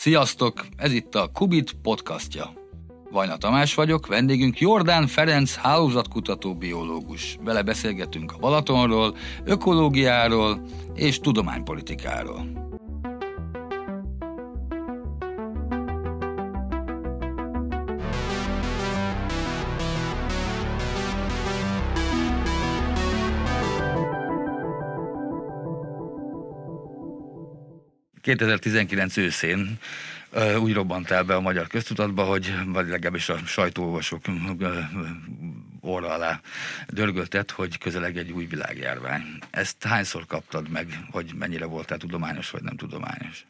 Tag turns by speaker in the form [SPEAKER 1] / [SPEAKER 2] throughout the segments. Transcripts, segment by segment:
[SPEAKER 1] Sziasztok! Ez itt a Kubit podcastja. Vajna Tamás vagyok, vendégünk Jordán Ferenc hálózatkutató biológus. Vele beszélgetünk a Balatonról, ökológiáról és tudománypolitikáról. 2019 őszén úgy robbantál be a magyar köztudatba, hogy vagy legalábbis a sajtóolvasók orra alá dörgöltet, hogy közeleg egy új világjárvány. Ezt hányszor kaptad meg, hogy mennyire voltál tudományos vagy nem tudományos?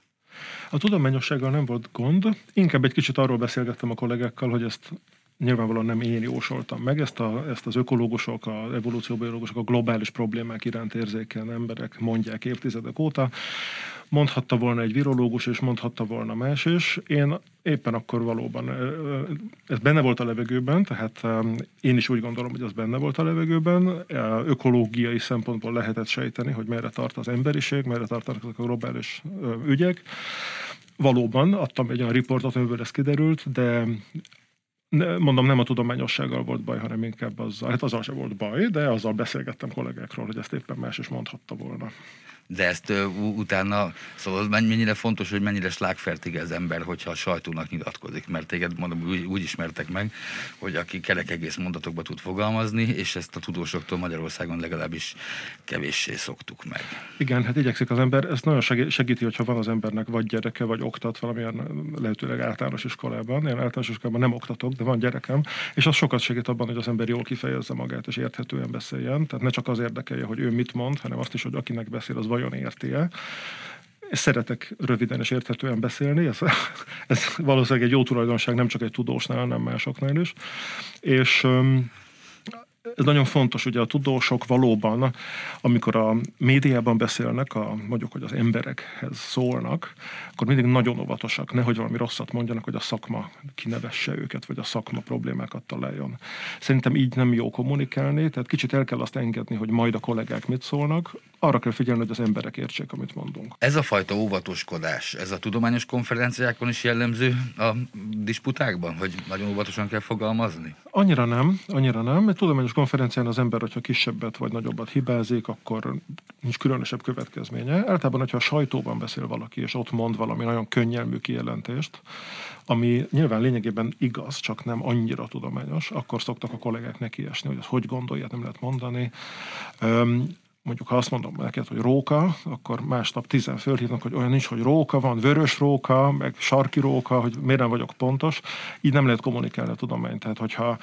[SPEAKER 2] A tudományossággal nem volt gond, inkább egy kicsit arról beszélgettem a kollégákkal, hogy ezt nyilvánvalóan nem én jósoltam meg, ezt, a, ezt az ökológusok, az evolúcióbiológusok, a globális problémák iránt érzékelő emberek mondják évtizedek óta. Mondhatta volna egy virológus, és mondhatta volna más is. Én éppen akkor valóban, ez benne volt a levegőben, tehát én is úgy gondolom, hogy az benne volt a levegőben. Ökológiai szempontból lehetett sejteni, hogy merre tart az emberiség, merre tartanak a globális ügyek valóban adtam egy olyan riportot, amiből ez kiderült, de mondom, nem a tudományossággal volt baj, hanem inkább azzal, hát azzal sem volt baj, de azzal beszélgettem kollégákról, hogy ezt éppen más is mondhatta volna
[SPEAKER 1] de ezt uh, utána, szóval mennyire fontos, hogy mennyire slágfertig az ember, hogyha a sajtónak nyilatkozik, mert téged mondom, úgy, úgy ismertek meg, hogy aki kerek egész mondatokba tud fogalmazni, és ezt a tudósoktól Magyarországon legalábbis kevéssé szoktuk meg.
[SPEAKER 2] Igen, hát igyekszik az ember, ez nagyon segíti, hogyha van az embernek vagy gyereke, vagy oktat valamilyen lehetőleg általános iskolában. Én általános iskolában nem oktatok, de van gyerekem, és az sokat segít abban, hogy az ember jól kifejezze magát, és érthetően beszéljen. Tehát ne csak az érdekelje, hogy ő mit mond, hanem azt is, hogy akinek beszél, az vajon érti-e. Szeretek röviden és érthetően beszélni, ez, ez valószínűleg egy jó tulajdonság nem csak egy tudósnál, hanem másoknál is. És ez nagyon fontos, ugye a tudósok valóban, amikor a médiában beszélnek, a, mondjuk, hogy az emberekhez szólnak, akkor mindig nagyon óvatosak, nehogy valami rosszat mondjanak, hogy a szakma kinevesse őket, vagy a szakma problémákat találjon. Szerintem így nem jó kommunikálni, tehát kicsit el kell azt engedni, hogy majd a kollégák mit szólnak, arra kell figyelni, hogy az emberek értsék, amit mondunk.
[SPEAKER 1] Ez a fajta óvatoskodás, ez a tudományos konferenciákon is jellemző a disputákban, hogy nagyon óvatosan kell fogalmazni?
[SPEAKER 2] Annyira nem, annyira nem. Egy tudományos konferencián az ember, hogyha kisebbet vagy nagyobbat hibázik, akkor nincs különösebb következménye. Általában, hogyha a sajtóban beszél valaki, és ott mond valami nagyon könnyelmű kijelentést, ami nyilván lényegében igaz, csak nem annyira tudományos, akkor szoktak a kollégák nekiesni, hogy ezt hogy gondolják, nem lehet mondani mondjuk ha azt mondom neked, hogy róka, akkor másnap tizen fölhívnak, hogy olyan nincs, hogy róka van, vörös róka, meg sarki róka, hogy miért nem vagyok pontos. Így nem lehet kommunikálni a tudományt. Tehát, hogyha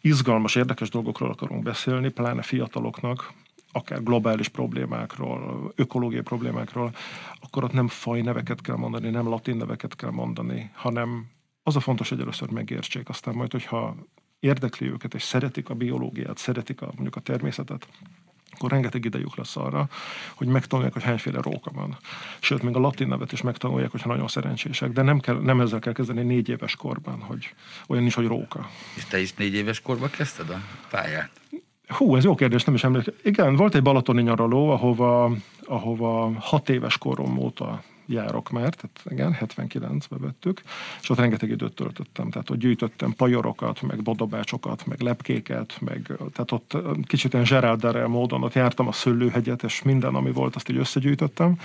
[SPEAKER 2] izgalmas, érdekes dolgokról akarunk beszélni, pláne fiataloknak, akár globális problémákról, ökológiai problémákról, akkor ott nem faj neveket kell mondani, nem latin neveket kell mondani, hanem az a fontos, hogy először megértsék, aztán majd, hogyha érdekli őket, és szeretik a biológiát, szeretik a, mondjuk a természetet, akkor rengeteg idejük lesz arra, hogy megtanulják, hogy hányféle róka van. Sőt, még a latin nevet is megtanulják, hogyha nagyon szerencsések. De nem, kell, nem ezzel kell kezdeni négy éves korban, hogy olyan nincs, hogy róka.
[SPEAKER 1] És te is négy éves korban kezdted a pályát?
[SPEAKER 2] Hú, ez jó kérdés, nem is emlékszem. Igen, volt egy balatoni nyaraló, ahova, ahova hat éves korom óta járok már, tehát igen, 79-be vettük, és ott rengeteg időt töltöttem, tehát ott gyűjtöttem pajorokat, meg bodobácsokat, meg lepkéket, meg, tehát ott kicsit ilyen Gerald módon ott jártam a szőlőhegyet, és minden, ami volt, azt így összegyűjtöttem.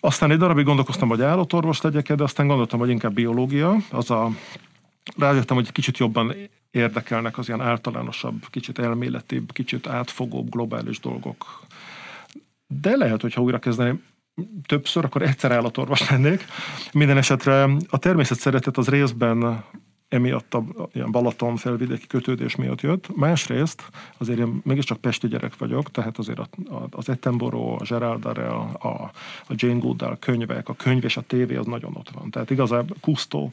[SPEAKER 2] Aztán egy darabig gondolkoztam, hogy állatorvos legyek, de aztán gondoltam, hogy inkább biológia, az a rájöttem, hogy kicsit jobban érdekelnek az ilyen általánosabb, kicsit elméletibb, kicsit átfogóbb globális dolgok. De lehet, hogyha újra kezdeném, többször, akkor egyszer állatorvos lennék. Minden esetre a természet szeretet az részben emiatt a ilyen Balaton felvidéki kötődés miatt jött. Másrészt azért én mégiscsak pesti gyerek vagyok, tehát azért az Ettenborough, a Gerald Darrell, a, a Jane Goodall könyvek, a könyv és a tévé az nagyon ott van. Tehát igazából kusztó.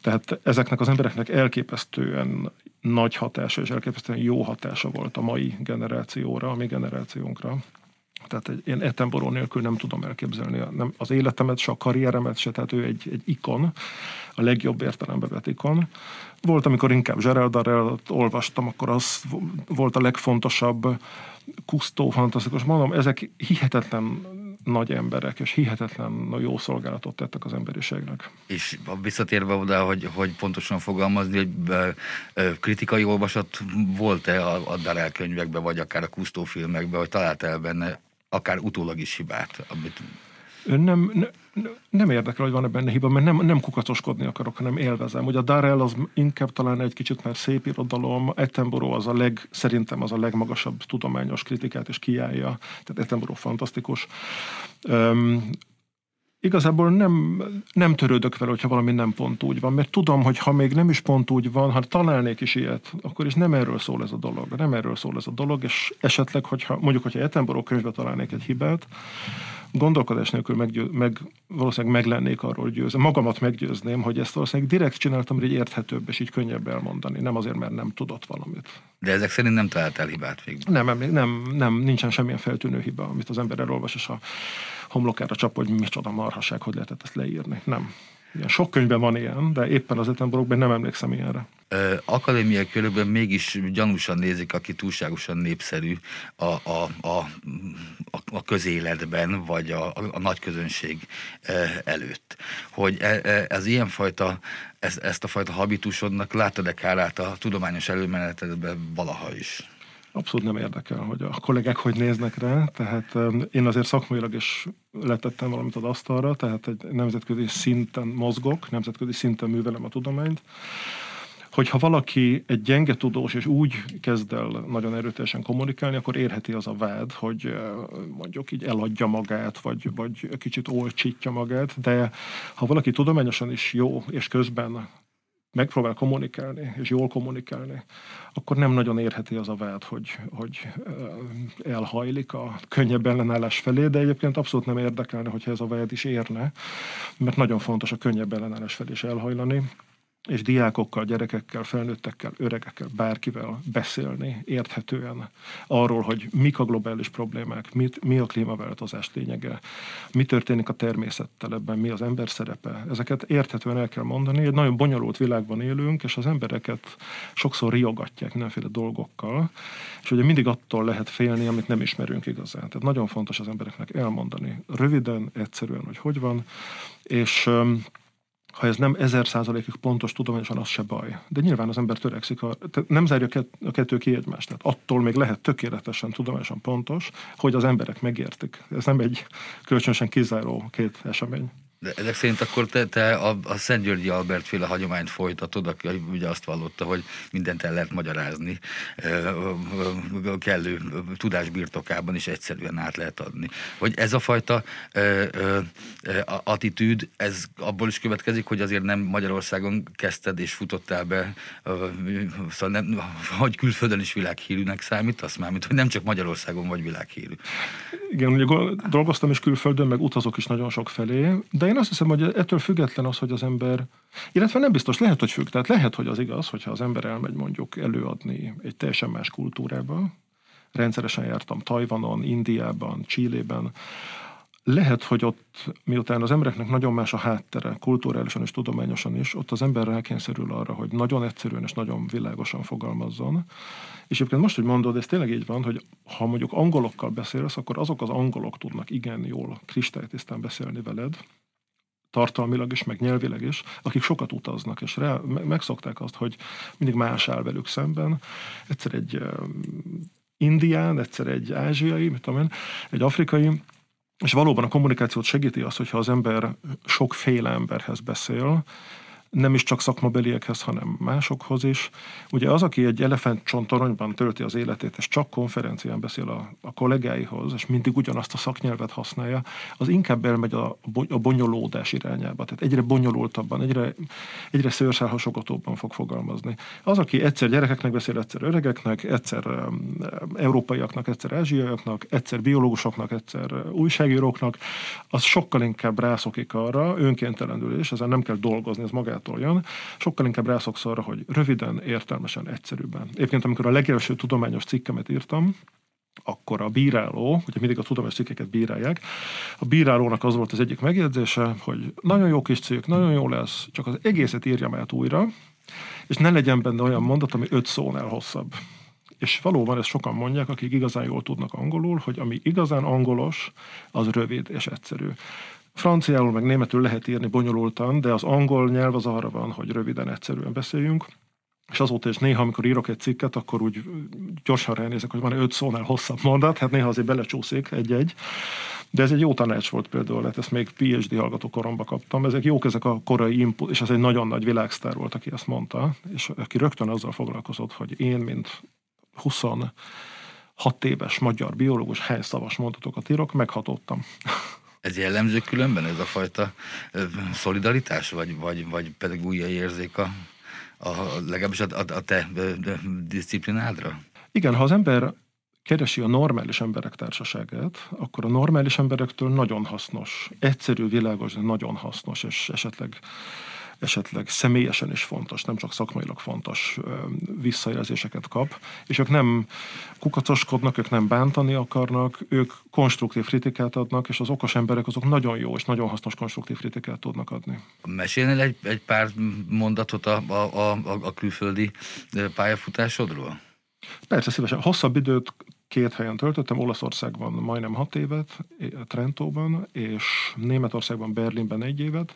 [SPEAKER 2] Tehát ezeknek az embereknek elképesztően nagy hatása és elképesztően jó hatása volt a mai generációra, a mi generációnkra. Tehát én Ettenboró nélkül nem tudom elképzelni nem, az életemet, se a karrieremet, se, tehát ő egy, egy ikon, a legjobb értelembe vett ikon. Volt, amikor inkább Gerald olvastam, akkor az volt a legfontosabb kusztó, fantasztikus. Mondom, ezek hihetetlen nagy emberek, és hihetetlen jó szolgálatot tettek az emberiségnek.
[SPEAKER 1] És visszatérve oda, hogy, hogy pontosan fogalmazni, hogy kritikai olvasat volt-e a, a Darel könyvekben, vagy akár a Kusztó filmekben, hogy talált el benne akár utólag is hibát, amit
[SPEAKER 2] nem, nem, nem érdekel, hogy van-e benne hiba, mert nem, nem kukacoskodni akarok, hanem élvezem. Ugye a Darrell az inkább talán egy kicsit már szép irodalom, Ettenborough az a leg, szerintem az a legmagasabb tudományos kritikát is kiállja, tehát Ettenborough fantasztikus. Um, igazából nem, nem törődök vele, hogyha valami nem pont úgy van, mert tudom, hogy ha még nem is pont úgy van, ha találnék is ilyet, akkor is nem erről szól ez a dolog. Nem erről szól ez a dolog, és esetleg, hogyha mondjuk, hogyha Ettenborough könyvbe találnék egy hibát, gondolkodás nélkül meggyő, meg, valószínűleg meg lennék arról győzve. Magamat meggyőzném, hogy ezt valószínűleg direkt csináltam, hogy így érthetőbb és így könnyebb elmondani. Nem azért, mert nem tudott valamit.
[SPEAKER 1] De ezek szerint nem találtál hibát végül?
[SPEAKER 2] Nem, nem, nem, nincsen semmilyen feltűnő hiba, amit az ember elolvas, és a homlokára csap, hogy micsoda marhaság, hogy lehetett ezt leírni. Nem. Igen, sok könyvben van ilyen, de éppen az Etenborokban nem emlékszem ilyenre.
[SPEAKER 1] Akadémiai körülben mégis gyanúsan nézik, aki túlságosan népszerű a, a, a, a közéletben, vagy a, a, a nagy közönség előtt. Hogy e, e, ez ilyenfajta, ez, ezt a fajta habitusodnak látod-e kárát a tudományos előmenetedben valaha is?
[SPEAKER 2] Abszolút nem érdekel, hogy a kollégák hogy néznek rá, tehát én azért szakmailag is letettem valamit az asztalra, tehát egy nemzetközi szinten mozgok, nemzetközi szinten művelem a tudományt, hogyha valaki egy gyenge tudós, és úgy kezd el nagyon erőteljesen kommunikálni, akkor érheti az a vád, hogy mondjuk így eladja magát, vagy, vagy kicsit olcsítja magát, de ha valaki tudományosan is jó, és közben megpróbál kommunikálni, és jól kommunikálni, akkor nem nagyon érheti az a vád, hogy, hogy elhajlik a könnyebb ellenállás felé, de egyébként abszolút nem érdekelne, hogyha ez a vád is érne, mert nagyon fontos a könnyebb ellenállás felé is elhajlani, és diákokkal, gyerekekkel, felnőttekkel, öregekkel, bárkivel beszélni érthetően arról, hogy mik a globális problémák, mit, mi a klímaváltozás lényege, mi történik a természettel ebben, mi az ember szerepe. Ezeket érthetően el kell mondani. Egy nagyon bonyolult világban élünk, és az embereket sokszor riogatják mindenféle dolgokkal, és ugye mindig attól lehet félni, amit nem ismerünk igazán. Tehát nagyon fontos az embereknek elmondani röviden, egyszerűen, hogy hogy van, és ha ez nem ezer százalékig pontos tudományosan, az se baj. De nyilván az ember törekszik, a, nem zárja a kettő ki egymást. Tehát attól még lehet tökéletesen tudományosan pontos, hogy az emberek megértik. Ez nem egy kölcsönösen kizáró két esemény.
[SPEAKER 1] De ezek szerint akkor te, te a, a Szent Györgyi Albert féle hagyományt folytatod, aki ugye azt vallotta, hogy mindent el lehet magyarázni, kellő tudás birtokában is egyszerűen át lehet adni. Hogy ez a fajta ö, ö, attitűd, ez abból is következik, hogy azért nem Magyarországon kezdted és futottál be, ö, szóval nem, hogy külföldön is világhírűnek számítasz már, mint hogy nem csak Magyarországon vagy világhírű.
[SPEAKER 2] Igen, ugye dolgoztam is külföldön, meg utazok is nagyon sok felé, de én azt hiszem, hogy ettől független az, hogy az ember, illetve nem biztos, lehet, hogy függ, tehát lehet, hogy az igaz, hogyha az ember elmegy mondjuk előadni egy teljesen más kultúrába, rendszeresen jártam Tajvanon, Indiában, Csillében, lehet, hogy ott, miután az embereknek nagyon más a háttere, kulturálisan és tudományosan is, ott az ember rákényszerül arra, hogy nagyon egyszerűen és nagyon világosan fogalmazzon. És egyébként most, hogy mondod, ez tényleg így van, hogy ha mondjuk angolokkal beszélsz, akkor azok az angolok tudnak igen jól, kristálytisztán beszélni veled, tartalmilag is, meg nyelvileg is, akik sokat utaznak, és rá, megszokták azt, hogy mindig más áll velük szemben. Egyszer egy indián, egyszer egy ázsiai, mit tudom én, egy afrikai, és valóban a kommunikációt segíti az, hogyha az ember sokféle emberhez beszél, nem is csak szakmabeliekhez, hanem másokhoz is. Ugye az, aki egy elefántcsontoronyban tölti az életét, és csak konferencián beszél a, a kollégáihoz, és mindig ugyanazt a szaknyelvet használja, az inkább elmegy a, a bonyolódás irányába. Tehát egyre bonyolultabban, egyre, egyre szőrszálhasogatóbban fog fogalmazni. Az, aki egyszer gyerekeknek beszél, egyszer öregeknek, egyszer um, európaiaknak, egyszer ázsiaiaknak, egyszer biológusoknak, egyszer újságíróknak, az sokkal inkább rászokik arra, önkéntelenül is, ezen nem kell dolgozni, ez magát magától jön, sokkal inkább rászoksz arra, hogy röviden, értelmesen, egyszerűbben. Egyébként, amikor a legelső tudományos cikkemet írtam, akkor a bíráló, ugye mindig a tudományos cikkeket bírálják, a bírálónak az volt az egyik megjegyzése, hogy nagyon jó kis cikk, nagyon jó lesz, csak az egészet írjam át újra, és ne legyen benne olyan mondat, ami öt szónál hosszabb és valóban ezt sokan mondják, akik igazán jól tudnak angolul, hogy ami igazán angolos, az rövid és egyszerű. Franciául meg németül lehet írni bonyolultan, de az angol nyelv az arra van, hogy röviden, egyszerűen beszéljünk. És azóta is néha, amikor írok egy cikket, akkor úgy gyorsan ránézek, hogy van öt szónál hosszabb mondat, hát néha azért belecsúszik egy-egy. De ez egy jó tanács volt például, hát ezt még PhD hallgató koromban kaptam. Ezek jók ezek a korai input, és ez egy nagyon nagy világsztár volt, aki ezt mondta, és aki rögtön azzal foglalkozott, hogy én, mint 26 éves magyar biológus hány szavas mondatokat írok, meghatottam.
[SPEAKER 1] Ez jellemző különben ez a fajta szolidaritás, vagy, vagy, vagy pedig újra érzék a, a, legalábbis a, a, a te disziplinádra?
[SPEAKER 2] Igen, ha az ember keresi a normális emberek társaságát, akkor a normális emberektől nagyon hasznos, egyszerű, világos, de nagyon hasznos, és esetleg esetleg személyesen is fontos, nem csak szakmailag fontos visszajelzéseket kap, és ők nem kukacoskodnak, ők nem bántani akarnak, ők konstruktív kritikát adnak, és az okos emberek azok nagyon jó és nagyon hasznos konstruktív kritikát tudnak adni.
[SPEAKER 1] Mesélnél egy, egy pár mondatot a, a, a, a külföldi pályafutásodról?
[SPEAKER 2] Persze, szívesen. Hosszabb időt két helyen töltöttem, Olaszországban majdnem hat évet, Trentóban, és Németországban, Berlinben egy évet,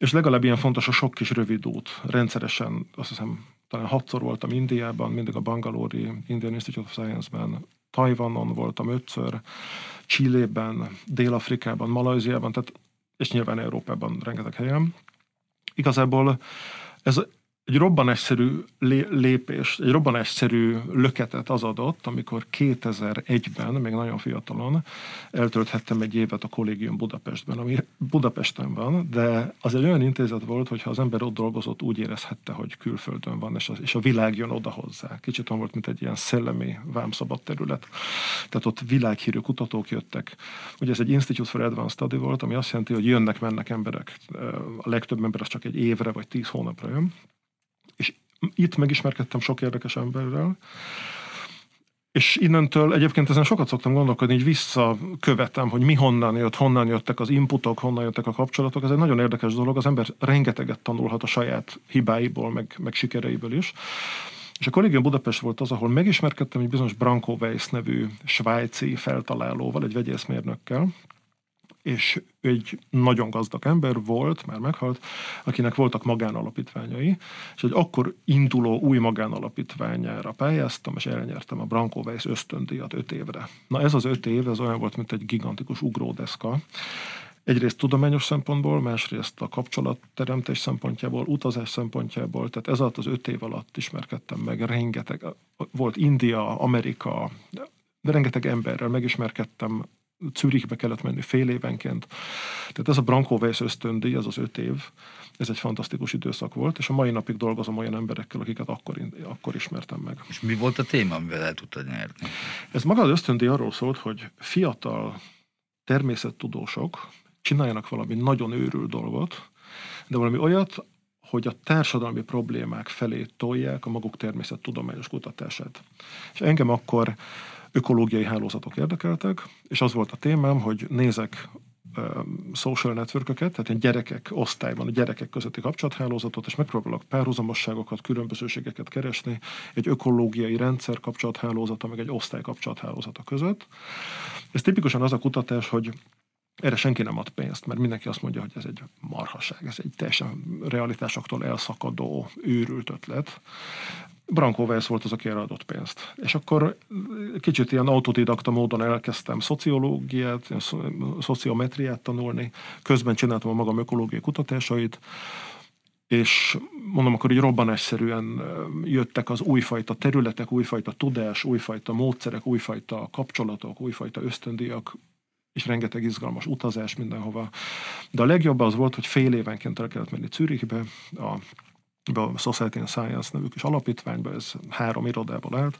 [SPEAKER 2] és legalább ilyen fontos a sok kis rövid út. Rendszeresen, azt hiszem, talán hatszor voltam Indiában, mindig a Bangalore Indian Institute of Science-ben, Tajvanon voltam ötször, Csillében, Dél-Afrikában, Malajziában, tehát, és nyilván Európában rengeteg helyen. Igazából ez egy robbanásszerű lépés, egy robbanásszerű löketet az adott, amikor 2001-ben, még nagyon fiatalon, eltölthettem egy évet a kollégium Budapestben, ami Budapesten van, de az egy olyan intézet volt, hogy ha az ember ott dolgozott, úgy érezhette, hogy külföldön van, és a, és a világ jön oda hozzá. Kicsit olyan volt, mint egy ilyen szellemi, vámszabad terület. Tehát ott világhírű kutatók jöttek. Ugye ez egy Institute for Advanced Study volt, ami azt jelenti, hogy jönnek-mennek emberek. A legtöbb ember az csak egy évre vagy tíz hónapra jön itt megismerkedtem sok érdekes emberrel, és innentől egyébként ezen sokat szoktam gondolkodni, így visszakövetem, hogy mi honnan jött, honnan jöttek az inputok, honnan jöttek a kapcsolatok. Ez egy nagyon érdekes dolog, az ember rengeteget tanulhat a saját hibáiból, meg, meg sikereiből is. És a Kollégium Budapest volt az, ahol megismerkedtem egy bizonyos Branko Weiss nevű svájci feltalálóval, egy vegyészmérnökkel, és egy nagyon gazdag ember volt, már meghalt, akinek voltak magánalapítványai, és egy akkor induló új magánalapítványára pályáztam, és elnyertem a Branko Weiss ösztöndíjat öt évre. Na ez az öt év, ez olyan volt, mint egy gigantikus ugródeszka, egyrészt tudományos szempontból, másrészt a kapcsolatteremtés szempontjából, utazás szempontjából, tehát ez alatt az öt év alatt ismerkedtem meg, rengeteg, volt India, Amerika, de rengeteg emberrel megismerkedtem, Zürichbe kellett menni fél évenként. Tehát ez a Branko Weiss ösztöndíj, ez az öt év, ez egy fantasztikus időszak volt, és a mai napig dolgozom olyan emberekkel, akiket akkor, akkor ismertem meg.
[SPEAKER 1] És mi volt a téma, amivel el tudtad nyerni?
[SPEAKER 2] Ez maga az ösztöndíj arról szólt, hogy fiatal természettudósok csináljanak valami nagyon őrült dolgot, de valami olyat, hogy a társadalmi problémák felé tolják a maguk természettudományos kutatását. És engem akkor ökológiai hálózatok érdekeltek, és az volt a témám, hogy nézek social networköket, tehát egy gyerekek osztályban, a gyerekek közötti kapcsolathálózatot, és megpróbálok párhuzamosságokat, különbözőségeket keresni egy ökológiai rendszer kapcsolathálózata, meg egy osztály kapcsolathálózata között. Ez tipikusan az a kutatás, hogy erre senki nem ad pénzt, mert mindenki azt mondja, hogy ez egy marhaság, ez egy teljesen realitásoktól elszakadó, őrült ötlet. Branko Weiss volt az, aki erre adott pénzt. És akkor kicsit ilyen autodidakta módon elkezdtem szociológiát, szociometriát tanulni, közben csináltam a magam ökológiai kutatásait, és mondom, akkor így robbanásszerűen jöttek az újfajta területek, újfajta tudás, újfajta módszerek, újfajta kapcsolatok, újfajta ösztöndíjak, és rengeteg izgalmas utazás mindenhova. De a legjobb az volt, hogy fél évenként el kellett menni Zürichbe, a a Society and Science nevű kis alapítványba, ez három irodából állt,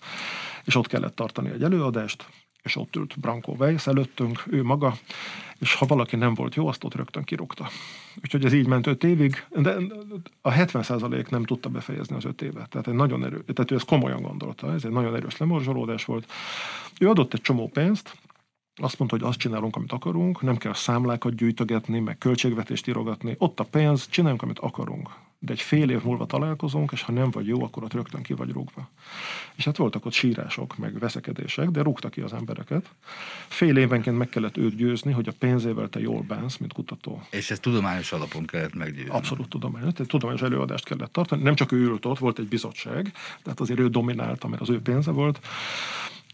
[SPEAKER 2] és ott kellett tartani egy előadást, és ott ült Branko Weiss előttünk, ő maga, és ha valaki nem volt jó, azt ott rögtön kirúgta. Úgyhogy ez így ment öt évig, de a 70% nem tudta befejezni az öt évet. Tehát, egy nagyon erő, tehát ő ezt komolyan gondolta, ez egy nagyon erős lemorzsolódás volt. Ő adott egy csomó pénzt, azt mondta, hogy azt csinálunk, amit akarunk, nem kell számlákat gyűjtögetni, meg költségvetést írogatni. Ott a pénz, csináljunk, amit akarunk. De egy fél év múlva találkozunk, és ha nem vagy jó, akkor ott rögtön ki vagy rúgva. És hát voltak ott sírások, meg veszekedések, de rúgta ki az embereket. Fél évenként meg kellett őt győzni, hogy a pénzével te jól bánsz, mint kutató.
[SPEAKER 1] És ezt tudományos alapon kellett meggyőzni.
[SPEAKER 2] Abszolút tudományos. Tehát tudományos előadást kellett tartani. Nem csak ő ült ott, volt egy bizottság, tehát azért ő dominálta, mert az ő pénze volt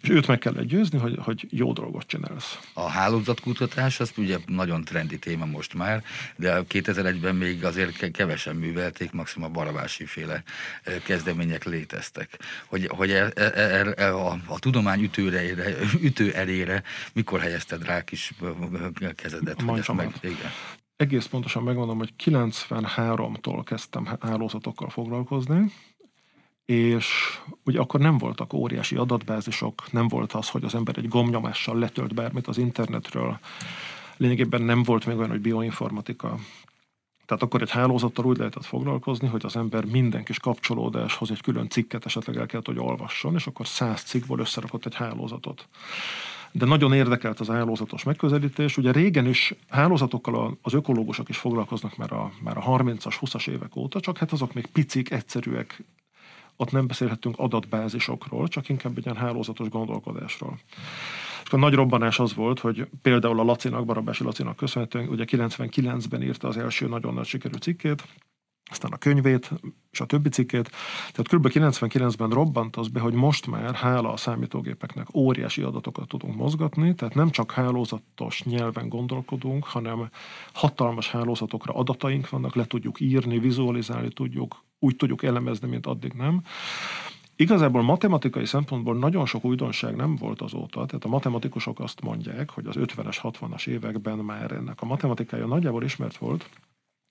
[SPEAKER 2] és őt meg kellett győzni, hogy, hogy jó dolgot csinálsz.
[SPEAKER 1] A hálózatkutatás az ugye nagyon trendi téma most már, de 2001-ben még azért kevesen művelték, maximum a baravási féle kezdemények léteztek. Hogy, hogy e, e, e, e, a, a tudomány ütőre, ütő elére mikor helyezted rá kis kezedet?
[SPEAKER 2] Hogy ezt meg, igen. Egész pontosan megmondom, hogy 93-tól kezdtem hálózatokkal foglalkozni, és ugye akkor nem voltak óriási adatbázisok, nem volt az, hogy az ember egy gomnyomással letölt bármit az internetről, lényegében nem volt még olyan, hogy bioinformatika. Tehát akkor egy hálózattal úgy lehetett foglalkozni, hogy az ember minden kis kapcsolódáshoz egy külön cikket esetleg el kellett, hogy olvasson, és akkor száz cikkből összerakott egy hálózatot. De nagyon érdekelt az hálózatos megközelítés. Ugye régen is hálózatokkal az ökológusok is foglalkoznak már a, már a 30-as, 20-as évek óta, csak hát azok még picik, egyszerűek, ott nem beszélhetünk adatbázisokról, csak inkább egy ilyen hálózatos gondolkodásról. És a nagy robbanás az volt, hogy például a Lacinak, Barabási Lacinak köszönhetően, ugye 99-ben írta az első nagyon nagy sikerű cikkét, aztán a könyvét, és a többi cikkét. Tehát kb. 99-ben robbant az be, hogy most már hála a számítógépeknek óriási adatokat tudunk mozgatni, tehát nem csak hálózatos nyelven gondolkodunk, hanem hatalmas hálózatokra adataink vannak, le tudjuk írni, vizualizálni tudjuk, úgy tudjuk elemezni, mint addig nem. Igazából matematikai szempontból nagyon sok újdonság nem volt azóta, tehát a matematikusok azt mondják, hogy az 50-es, 60-as években már ennek a matematikája nagyjából ismert volt,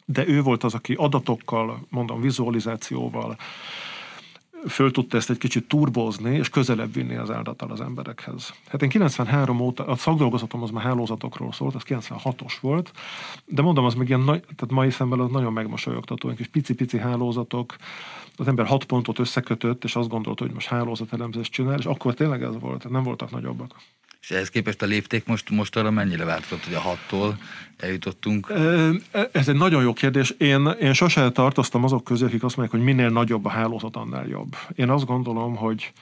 [SPEAKER 2] de ő volt az, aki adatokkal, mondom, vizualizációval föl tudta ezt egy kicsit turbózni, és közelebb vinni az áldattal az emberekhez. Hát én 93 óta, a szakdolgozatom az már hálózatokról szólt, az 96-os volt, de mondom, az meg ilyen, tehát mai szemben az nagyon megmosolyogtató, kis pici-pici hálózatok, az ember hat pontot összekötött, és azt gondolta, hogy most hálózatelemzést csinál, és akkor tényleg ez volt, nem voltak nagyobbak.
[SPEAKER 1] És ehhez képest a lépték most, most arra mennyire változott, hogy a hattól eljutottunk?
[SPEAKER 2] Ez egy nagyon jó kérdés. Én, én sose tartoztam azok közé, akik azt mondják, hogy minél nagyobb a hálózat, annál jobb. Én azt gondolom, hogy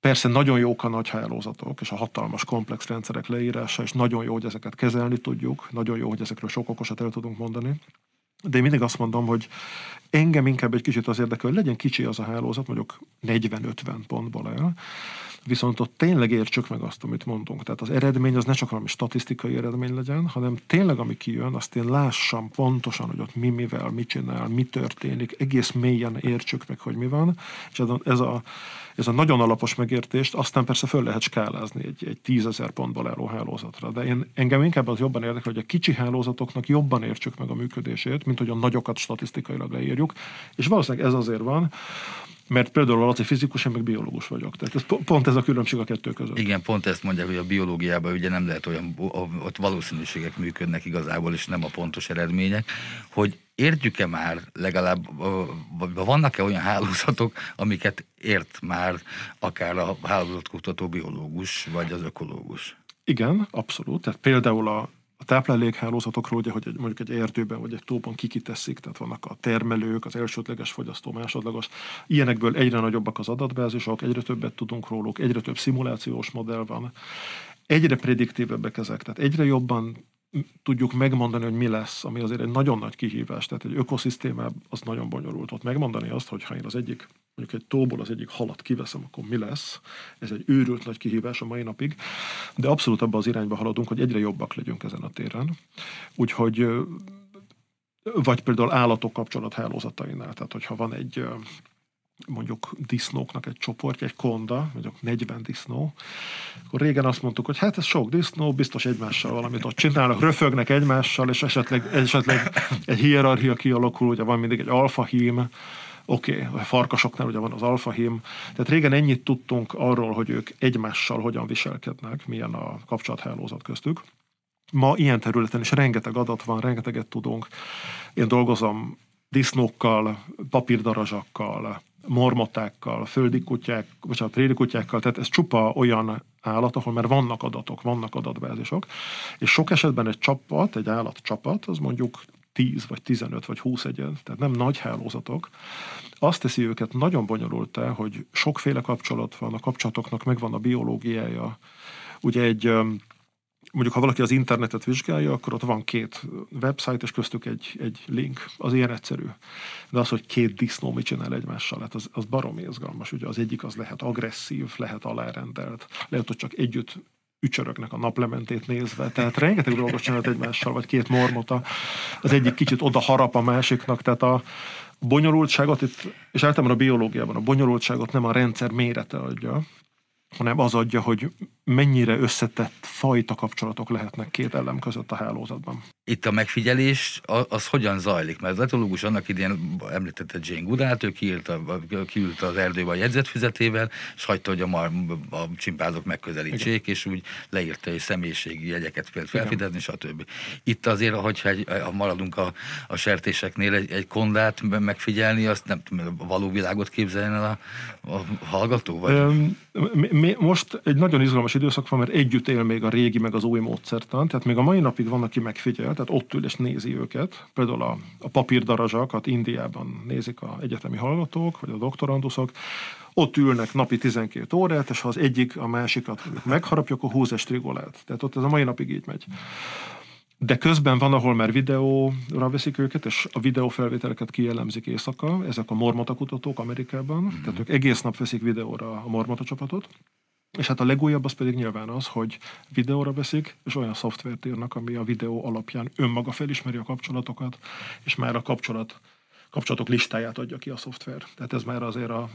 [SPEAKER 2] Persze nagyon jók a nagy hálózatok, és a hatalmas komplex rendszerek leírása, és nagyon jó, hogy ezeket kezelni tudjuk, nagyon jó, hogy ezekről sok okosat el tudunk mondani. De én mindig azt mondom, hogy engem inkább egy kicsit az érdekel, hogy legyen kicsi az a hálózat, mondjuk 40-50 pontból el, viszont ott tényleg értsük meg azt, amit mondunk. Tehát az eredmény az ne csak valami statisztikai eredmény legyen, hanem tényleg, ami kijön, azt én lássam pontosan, hogy ott mi mivel, mit csinál, mi történik, egész mélyen értsük meg, hogy mi van, és ez a, ez a, ez a nagyon alapos megértést aztán persze föl lehet skálázni egy, egy tízezer pontból álló hálózatra. De én, engem inkább az jobban érdekel, hogy a kicsi hálózatoknak jobban értsük meg a működését, mint hogy a nagyokat statisztikailag leírjuk. És valószínűleg ez azért van, mert például a Laci fizikus, én meg biológus vagyok. Tehát ez pont ez a különbség a kettő között.
[SPEAKER 1] Igen, pont ezt mondják, hogy a biológiában ugye nem lehet olyan, ott valószínűségek működnek igazából, és nem a pontos eredmények, hogy értjük-e már legalább, vagy vannak-e olyan hálózatok, amiket ért már akár a hálózatkutató biológus, vagy az ökológus?
[SPEAKER 2] Igen, abszolút. Tehát például a a táplálékhálózatokról, ugye, hogy mondjuk egy erdőben vagy egy tóban kikiteszik, tehát vannak a termelők, az elsődleges fogyasztó, másodlagos. Ilyenekből egyre nagyobbak az adatbázisok, egyre többet tudunk róluk, egyre több szimulációs modell van, egyre prediktívebbek ezek, tehát egyre jobban tudjuk megmondani, hogy mi lesz, ami azért egy nagyon nagy kihívás. Tehát egy ökoszisztémában az nagyon bonyolult. Ott megmondani azt, hogy ha én az egyik, mondjuk egy tóból az egyik halat kiveszem, akkor mi lesz. Ez egy őrült nagy kihívás a mai napig. De abszolút abban az irányba haladunk, hogy egyre jobbak legyünk ezen a téren. Úgyhogy vagy például állatok kapcsolathálózatainál. Tehát, hogyha van egy mondjuk disznóknak egy csoportja, egy konda, mondjuk 40 disznó, akkor régen azt mondtuk, hogy hát ez sok disznó, biztos egymással valamit ott csinálnak, röfögnek egymással, és esetleg, esetleg egy hierarchia kialakul, ugye van mindig egy alfahím, oké, okay, a farkasoknál ugye van az alfahím, tehát régen ennyit tudtunk arról, hogy ők egymással hogyan viselkednek, milyen a kapcsolathálózat köztük. Ma ilyen területen is rengeteg adat van, rengeteget tudunk. Én dolgozom disznókkal, papírdarazsakkal, mormotákkal, földi kutyák, bocsánat, préri kutyákkal, tehát ez csupa olyan állat, ahol már vannak adatok, vannak adatbázisok, és sok esetben egy csapat, egy állatcsapat, az mondjuk 10 vagy 15 vagy 20 egyed, tehát nem nagy hálózatok, azt teszi őket nagyon bonyolultá, hogy sokféle kapcsolat van, a kapcsolatoknak megvan a biológiája. Ugye egy mondjuk ha valaki az internetet vizsgálja, akkor ott van két website, és köztük egy, egy link. Az ilyen egyszerű. De az, hogy két disznó mit csinál egymással, hát az, az baromi izgalmas. Ugye az egyik az lehet agresszív, lehet alárendelt, lehet, hogy csak együtt ücsörögnek a naplementét nézve. Tehát rengeteg dolgot csinált egymással, vagy két mormota. Az egyik kicsit oda harap a másiknak, tehát a bonyolultságot itt, és általában a biológiában a bonyolultságot nem a rendszer mérete adja, hanem az adja, hogy mennyire összetett fajta kapcsolatok lehetnek két elem között a hálózatban.
[SPEAKER 1] Itt a megfigyelés az hogyan zajlik? Mert az etológus annak idén említette Jane Goodalt, ő kiült, a, kiült az erdőbe a jegyzetfüzetével, és hagyta, hogy a, mar, a csimpázok megközelítsék, Igen. és úgy leírta egy személyiségi jegyeket például felfidezni, stb. Itt azért, hogyha egy, ha maradunk a, a sertéseknél, egy, egy kondát megfigyelni, azt nem tudom, való világot képzelni a, a hallgató? Vagy?
[SPEAKER 2] Most egy nagyon izgalmas időszak van, mert együtt él még a régi meg az új módszertan, tehát még a mai napig van, aki megfigyel, tehát ott ül és nézi őket. Például a, a papírdarazsakat Indiában nézik a egyetemi hallgatók, vagy a doktoranduszok, ott ülnek napi 12 órát, és ha az egyik a másikat megharapja, akkor húz egy strigolát. Tehát ott ez a mai napig így megy. De közben van, ahol már videóra veszik őket, és a videófelvételeket kielemzik éjszaka. Ezek a mormota kutatók Amerikában. Mm. Tehát ők egész nap veszik videóra a mormota csapatot. És hát a legújabb az pedig nyilván az, hogy videóra veszik, és olyan szoftvert írnak, ami a videó alapján önmaga felismeri a kapcsolatokat, és már a kapcsolat kapcsolatok listáját adja ki a szoftver. Tehát ez már azért a,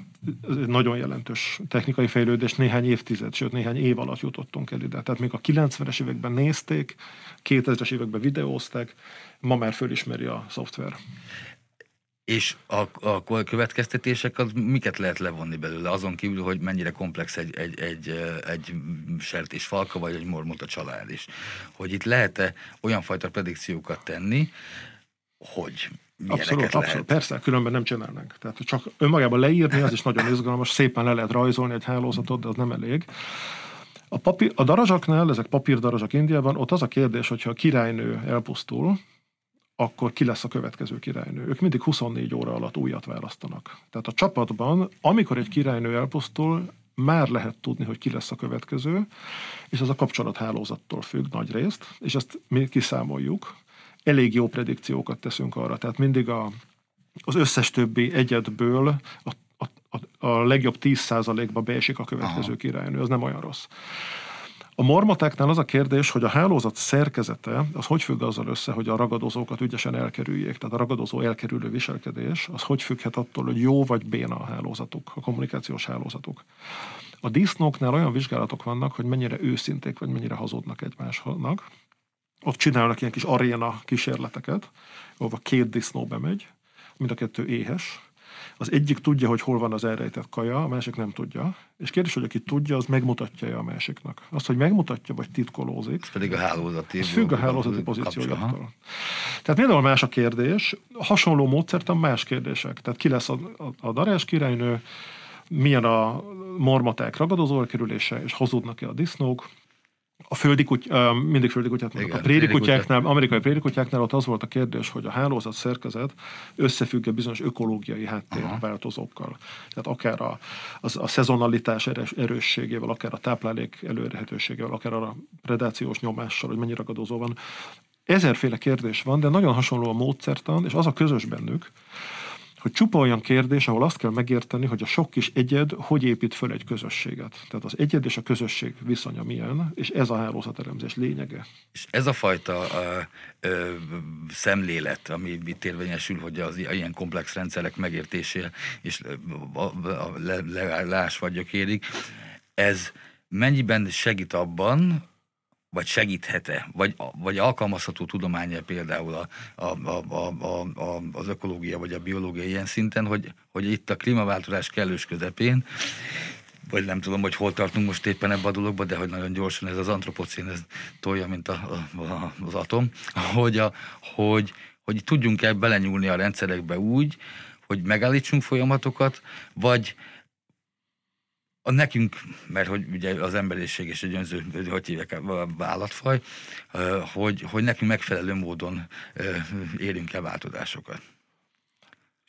[SPEAKER 2] ez egy nagyon jelentős technikai fejlődés, néhány évtized, sőt néhány év alatt jutottunk el ide. Tehát még a 90-es években nézték, 2000-es években videózták, ma már fölismeri a szoftver.
[SPEAKER 1] És a, a következtetések, az miket lehet levonni belőle? Azon kívül, hogy mennyire komplex egy, egy, egy, egy sertés falka, vagy egy mormota család is. Hogy itt lehet-e olyan fajta predikciókat tenni, hogy
[SPEAKER 2] Abszolút, lehet. abszolút. Persze, különben nem csinálnánk. Tehát csak önmagában leírni, az is nagyon izgalmas, szépen le lehet rajzolni egy hálózatot, de az nem elég. A, papír, a darazsaknál, ezek papírdarazsak Indiában, ott az a kérdés, hogyha a királynő elpusztul, akkor ki lesz a következő királynő. Ők mindig 24 óra alatt újat választanak. Tehát a csapatban, amikor egy királynő elpusztul, már lehet tudni, hogy ki lesz a következő, és az a kapcsolathálózattól függ nagy részt, és ezt mi kiszámoljuk. Elég jó predikciókat teszünk arra, tehát mindig a, az összes többi egyedből a, a, a, a legjobb 10%-ba beesik a következő Aha. királynő, az nem olyan rossz. A mormatáknál az a kérdés, hogy a hálózat szerkezete az hogy függ azzal össze, hogy a ragadozókat ügyesen elkerüljék. Tehát a ragadozó elkerülő viselkedés az hogy függhet attól, hogy jó vagy béna a hálózatuk, a kommunikációs hálózatuk. A disznóknál olyan vizsgálatok vannak, hogy mennyire őszinték, vagy mennyire hazudnak egymásnak. Ott csinálnak ilyen kis aréna kísérleteket, ahova két disznó bemegy, mind a kettő éhes, az egyik tudja, hogy hol van az elrejtett kaja, a másik nem tudja. És kérdés, hogy aki tudja, az megmutatja a másiknak. Azt, hogy megmutatja, vagy titkolózik. Ez
[SPEAKER 1] pedig a hálózati.
[SPEAKER 2] Ez függ a hálózati pozíciójától. Tehát mindenhol más a kérdés, hasonló módszertan más kérdések. Tehát ki lesz a, a, a darás királynő, milyen a mormaták ragadozó kerülése, és hazudnak-e a disznók, a földi kuty, mindig földi kutyát mondok. Igen, a préri kutyáknál, amerikai préri kutyáknál ott az volt a kérdés, hogy a hálózat szerkezet összefügg bizonyos ökológiai háttérváltozókkal. Tehát akár a, az, a szezonalitás erősségével, akár a táplálék előrhetőségével, akár a predációs nyomással, hogy mennyi ragadozó van. Ezerféle kérdés van, de nagyon hasonló a módszertan, és az a közös bennük, hogy csupa olyan kérdés, ahol azt kell megérteni, hogy a sok kis egyed hogy épít föl egy közösséget. Tehát az egyed és a közösség viszonya milyen, és ez a hálózatelemzés lényege.
[SPEAKER 1] És ez a fajta a, a, szemlélet, ami itt érvényesül, hogy az ilyen komplex rendszerek megértésére és a, a, le, le, leás vagyok érik, ez mennyiben segít abban, vagy segíthet-e, vagy, vagy alkalmazható tudománya például a, a, a, a, a, az ökológia vagy a biológia ilyen szinten, hogy, hogy itt a klímaváltozás kellős közepén, vagy nem tudom, hogy hol tartunk most éppen ebben a dologban, de hogy nagyon gyorsan ez az antropocén, ez tolja, mint a, a, az atom, hogy, a, hogy, hogy tudjunk-e belenyúlni a rendszerekbe úgy, hogy megállítsunk folyamatokat, vagy, a nekünk, mert hogy ugye az emberiség és egy önző, hogy hívják, állatfaj, hogy, hogy nekünk megfelelő módon érünk el változásokat.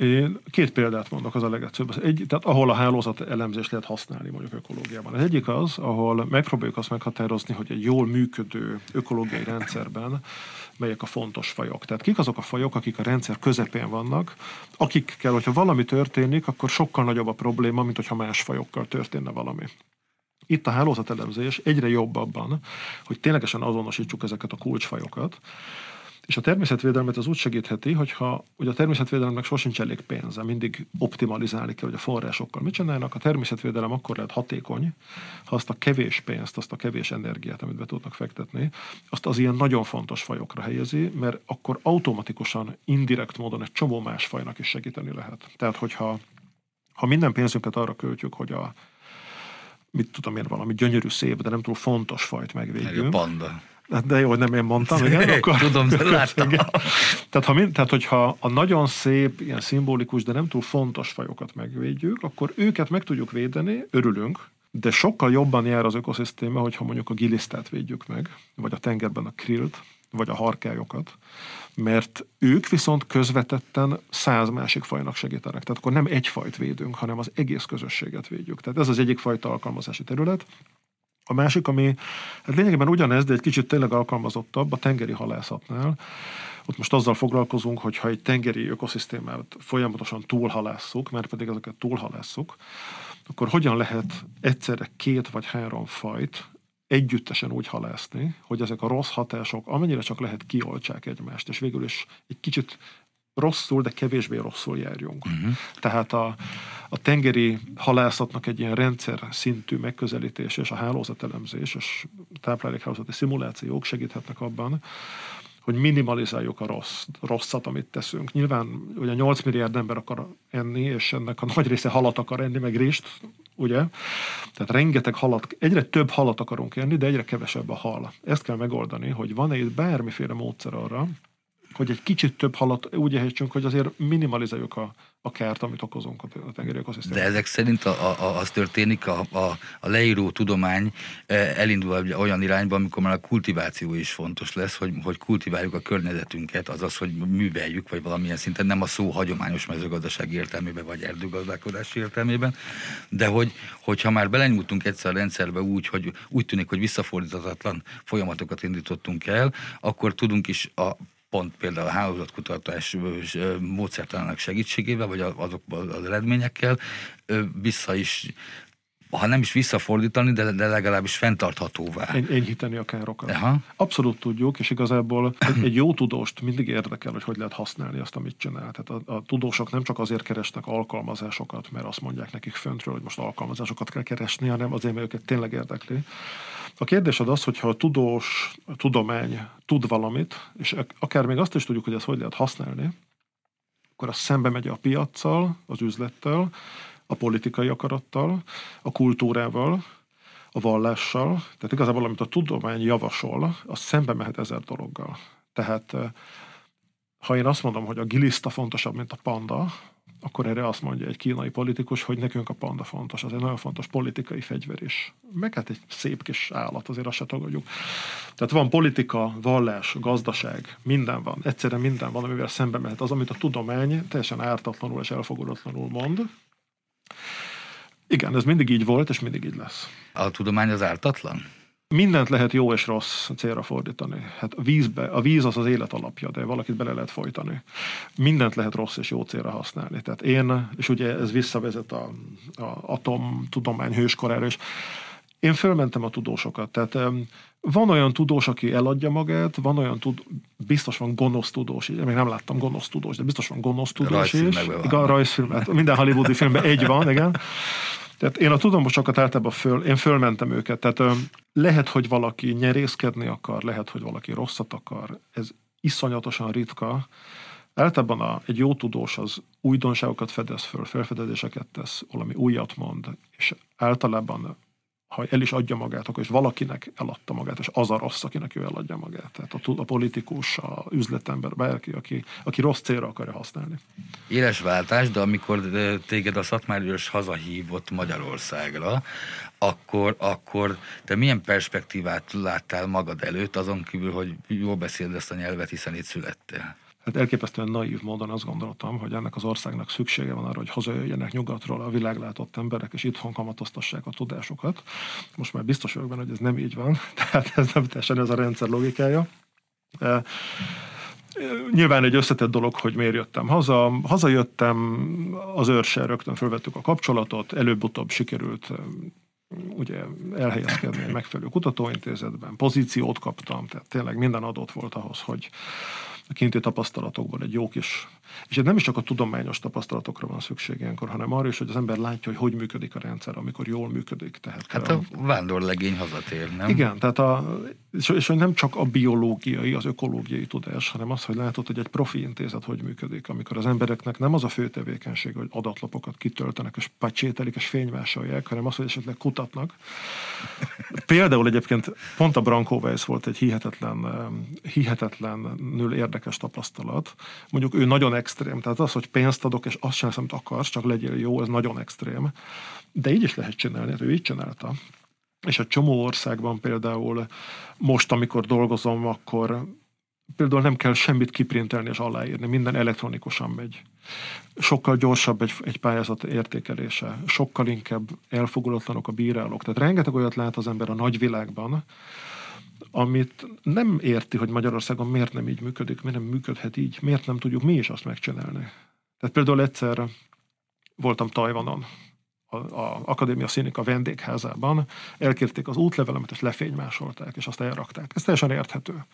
[SPEAKER 2] Én két példát mondok, az a legegyszerűbb. Egy, tehát ahol a hálózat elemzést lehet használni mondjuk ökológiában. Az egyik az, ahol megpróbáljuk azt meghatározni, hogy egy jól működő ökológiai rendszerben melyek a fontos fajok. Tehát kik azok a fajok, akik a rendszer közepén vannak, akikkel, hogyha valami történik, akkor sokkal nagyobb a probléma, mint hogyha más fajokkal történne valami. Itt a hálózatelemzés egyre jobb abban, hogy ténylegesen azonosítsuk ezeket a kulcsfajokat, és a természetvédelmet az úgy segítheti, hogyha ugye a természetvédelemnek sosincs elég pénze, mindig optimalizálni kell, hogy a forrásokkal mit csinálnak. A természetvédelem akkor lehet hatékony, ha azt a kevés pénzt, azt a kevés energiát, amit be tudnak fektetni, azt az ilyen nagyon fontos fajokra helyezi, mert akkor automatikusan, indirekt módon egy csomó más fajnak is segíteni lehet. Tehát, hogyha ha minden pénzünket arra költjük, hogy a mit tudom én, valami gyönyörű, szép, de nem túl fontos fajt megvédjünk. Meg a
[SPEAKER 1] panda.
[SPEAKER 2] Hát de jó, nem én mondtam, igen?
[SPEAKER 1] Akkor, Tudom, de láttam. Igen.
[SPEAKER 2] Tehát, ha, tehát, hogyha a nagyon szép, ilyen szimbolikus, de nem túl fontos fajokat megvédjük, akkor őket meg tudjuk védeni, örülünk, de sokkal jobban jár az ökoszisztéma, hogyha mondjuk a gilisztát védjük meg, vagy a tengerben a krillt, vagy a harkályokat, mert ők viszont közvetetten száz másik fajnak segítenek. Tehát akkor nem egy fajt védünk, hanem az egész közösséget védjük. Tehát ez az egyik fajta alkalmazási terület. A másik, ami hát lényegében ugyanez, de egy kicsit tényleg alkalmazottabb, a tengeri halászatnál. Ott most azzal foglalkozunk, hogy ha egy tengeri ökoszisztémát folyamatosan túlhalásszuk, mert pedig ezeket túlhalásszuk, akkor hogyan lehet egyszerre két vagy három fajt együttesen úgy halászni, hogy ezek a rossz hatások amennyire csak lehet kioltsák egymást, és végül is egy kicsit rosszul, de kevésbé rosszul járjunk. Uh-huh. Tehát a, a tengeri halászatnak egy ilyen rendszer szintű megközelítés és a hálózatelemzés és táplálékhálózati szimulációk segíthetnek abban, hogy minimalizáljuk a rossz, rosszat, amit teszünk. Nyilván ugye 8 milliárd ember akar enni, és ennek a nagy része halat akar enni, meg rést, ugye? Tehát rengeteg halat, egyre több halat akarunk enni, de egyre kevesebb a hal. Ezt kell megoldani, hogy van-e itt bármiféle módszer arra, hogy egy kicsit több halat úgy ehetjünk, hogy azért minimalizáljuk a, a kárt, amit okozunk a tengeri ökoszisztémában.
[SPEAKER 1] De ezek szerint a, a, az történik, a, a, a leíró tudomány e, elindul olyan irányba, amikor már a kultiváció is fontos lesz, hogy, hogy kultiváljuk a környezetünket, azaz, hogy műveljük, vagy valamilyen szinten nem a szó hagyományos mezőgazdasági értelmében, vagy erdőgazdálkodási értelmében, de hogy, hogyha már belenyúltunk egyszer a rendszerbe úgy, hogy úgy tűnik, hogy visszafordítatatlan folyamatokat indítottunk el, akkor tudunk is a pont például a hálózatkutatás módszertanának segítségével, vagy azokban az eredményekkel vissza is ha nem is visszafordítani, de, de legalábbis fenntarthatóvá.
[SPEAKER 2] Enyhíteni a károkat. Aha. Abszolút tudjuk, és igazából egy, egy jó tudóst mindig érdekel, hogy hogy lehet használni azt, amit csinál. Tehát a, a tudósok nem csak azért keresnek alkalmazásokat, mert azt mondják nekik föntről, hogy most alkalmazásokat kell keresni, hanem azért, mert őket tényleg érdekli. A kérdés az hogyha a tudós, a tudomány tud valamit, és akár még azt is tudjuk, hogy ezt hogy lehet használni, akkor az szembe megy a piaccal, az üzlettel, a politikai akarattal, a kultúrával, a vallással. Tehát igazából, amit a tudomány javasol, az szembe mehet ezer dologgal. Tehát ha én azt mondom, hogy a giliszta fontosabb, mint a panda, akkor erre azt mondja egy kínai politikus, hogy nekünk a panda fontos, az egy nagyon fontos politikai fegyver is. Meg hát egy szép kis állat, azért azt se tagadjuk. Tehát van politika, vallás, gazdaság, minden van. Egyszerre minden van, amivel szembe mehet. Az, amit a tudomány teljesen ártatlanul és elfogadatlanul mond. Igen, ez mindig így volt, és mindig így lesz.
[SPEAKER 1] A tudomány az ártatlan?
[SPEAKER 2] Mindent lehet jó és rossz célra fordítani. Hát a vízbe, a víz az az élet alapja, de valakit bele lehet folytani. Mindent lehet rossz és jó célra használni. Tehát én, és ugye ez visszavezet a, a atomtudomány hőskorára, és én fölmentem a tudósokat. Tehát van olyan tudós, aki eladja magát, van olyan tud, biztos van gonosz tudós, én még nem láttam gonosz tudós, de biztos van gonosz tudós is. Igen, rajzfilmet. Minden hollywoodi filmben egy van, igen. Tehát én a tudomosokat általában föl, én fölmentem őket. Tehát lehet, hogy valaki nyerészkedni akar, lehet, hogy valaki rosszat akar. Ez iszonyatosan ritka. Általában a, egy jó tudós az újdonságokat fedez föl, felfedezéseket tesz, valami újat mond, és általában ha el is adja magát, akkor is valakinek eladta magát, és az a rossz, akinek ő eladja magát. Tehát a, a politikus, a üzletember, bárki, aki, aki rossz célra akarja használni.
[SPEAKER 1] Éles váltás, de amikor téged a Szatmárius hazahívott Magyarországra, akkor, akkor te milyen perspektívát láttál magad előtt, azon kívül, hogy jól beszéled ezt a nyelvet, hiszen itt születtél?
[SPEAKER 2] Hát elképesztően naív módon azt gondoltam, hogy ennek az országnak szüksége van arra, hogy hazajöjjenek nyugatról a világlátott emberek, és itthon kamatoztassák a tudásukat. Most már biztos vagyok benne, hogy ez nem így van, tehát ez nem teljesen ez a rendszer logikája. E, Nyilván egy összetett dolog, hogy miért jöttem haza. Hazajöttem, az őrssel rögtön felvettük a kapcsolatot, előbb-utóbb sikerült ugye elhelyezkedni egy megfelelő kutatóintézetben, pozíciót kaptam, tehát tényleg minden adott volt ahhoz, hogy, a kinti tapasztalatokból egy jó kis, és nem is csak a tudományos tapasztalatokra van szükség ilyenkor, hanem arra is, hogy az ember látja, hogy hogy működik a rendszer, amikor jól működik.
[SPEAKER 1] Tehát, hát a vándorlegény hazatér, nem?
[SPEAKER 2] Igen, tehát a, és, és hogy nem csak a biológiai, az ökológiai tudás, hanem az, hogy látod, hogy egy profi intézet hogy működik, amikor az embereknek nem az a fő tevékenység, hogy adatlapokat kitöltenek, és pacsételik, és fénymásolják, hanem az, hogy esetleg kutatnak. Például egyébként pont a Branko Weiss volt egy hihetetlen, hihetetlenül érdekes tapasztalat. Mondjuk ő nagyon extrém, tehát az, hogy pénzt adok, és azt sem amit akarsz, csak legyél jó, ez nagyon extrém. De így is lehet csinálni, hát ő így csinálta. És egy csomó országban például most, amikor dolgozom, akkor például nem kell semmit kiprintelni és aláírni, minden elektronikusan megy. Sokkal gyorsabb egy, egy pályázat értékelése, sokkal inkább elfogulatlanok a bírálók. Tehát rengeteg olyat lát az ember a nagyvilágban, amit nem érti, hogy Magyarországon miért nem így működik, miért nem működhet így, miért nem tudjuk mi is azt megcsinálni. Tehát például egyszer voltam Tajvanon, a, a Akadémia Színika vendégházában, elkérték az útlevelemet, és lefénymásolták, és azt elrakták. Ez teljesen érthető.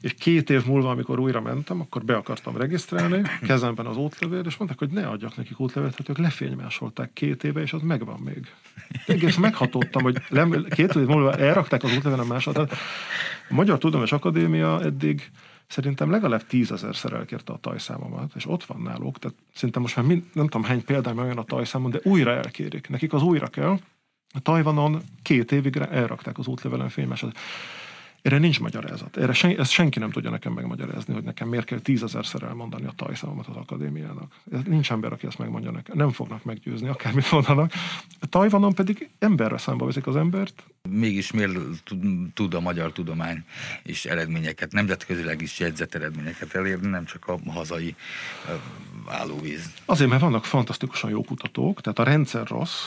[SPEAKER 2] És két év múlva, amikor újra mentem, akkor be akartam regisztrálni, kezemben az útlevél, és mondták, hogy ne adjak nekik útlevelet, hát ők lefénymásolták két éve, és az megvan még. Egész meghatódtam, hogy lem, két év múlva elrakták az útlevél a másodat. A Magyar Tudományos Akadémia eddig szerintem legalább tízezerszer elkérte a tajszámomat, és ott van náluk, tehát szerintem most már mind, nem tudom hány példány olyan a tajszámon, de újra elkérik. Nekik az újra kell. A Tajvanon két évig elrakták az útlevelen fénymásodat. Erre nincs magyarázat. Erre sen, ezt senki nem tudja nekem megmagyarázni, hogy nekem miért kell tízezerszer elmondani a tajszámomat az akadémiának. Ez nincs ember, aki ezt megmondja nekem. Nem fognak meggyőzni, akármit mondanak. A Tajvanon pedig emberre számba veszik az embert.
[SPEAKER 1] Mégis miért tud a magyar tudomány és eredményeket, nemzetközileg is jegyzett eredményeket elérni, nem csak a hazai állóvíz?
[SPEAKER 2] Azért, mert vannak fantasztikusan jó kutatók, tehát a rendszer rossz,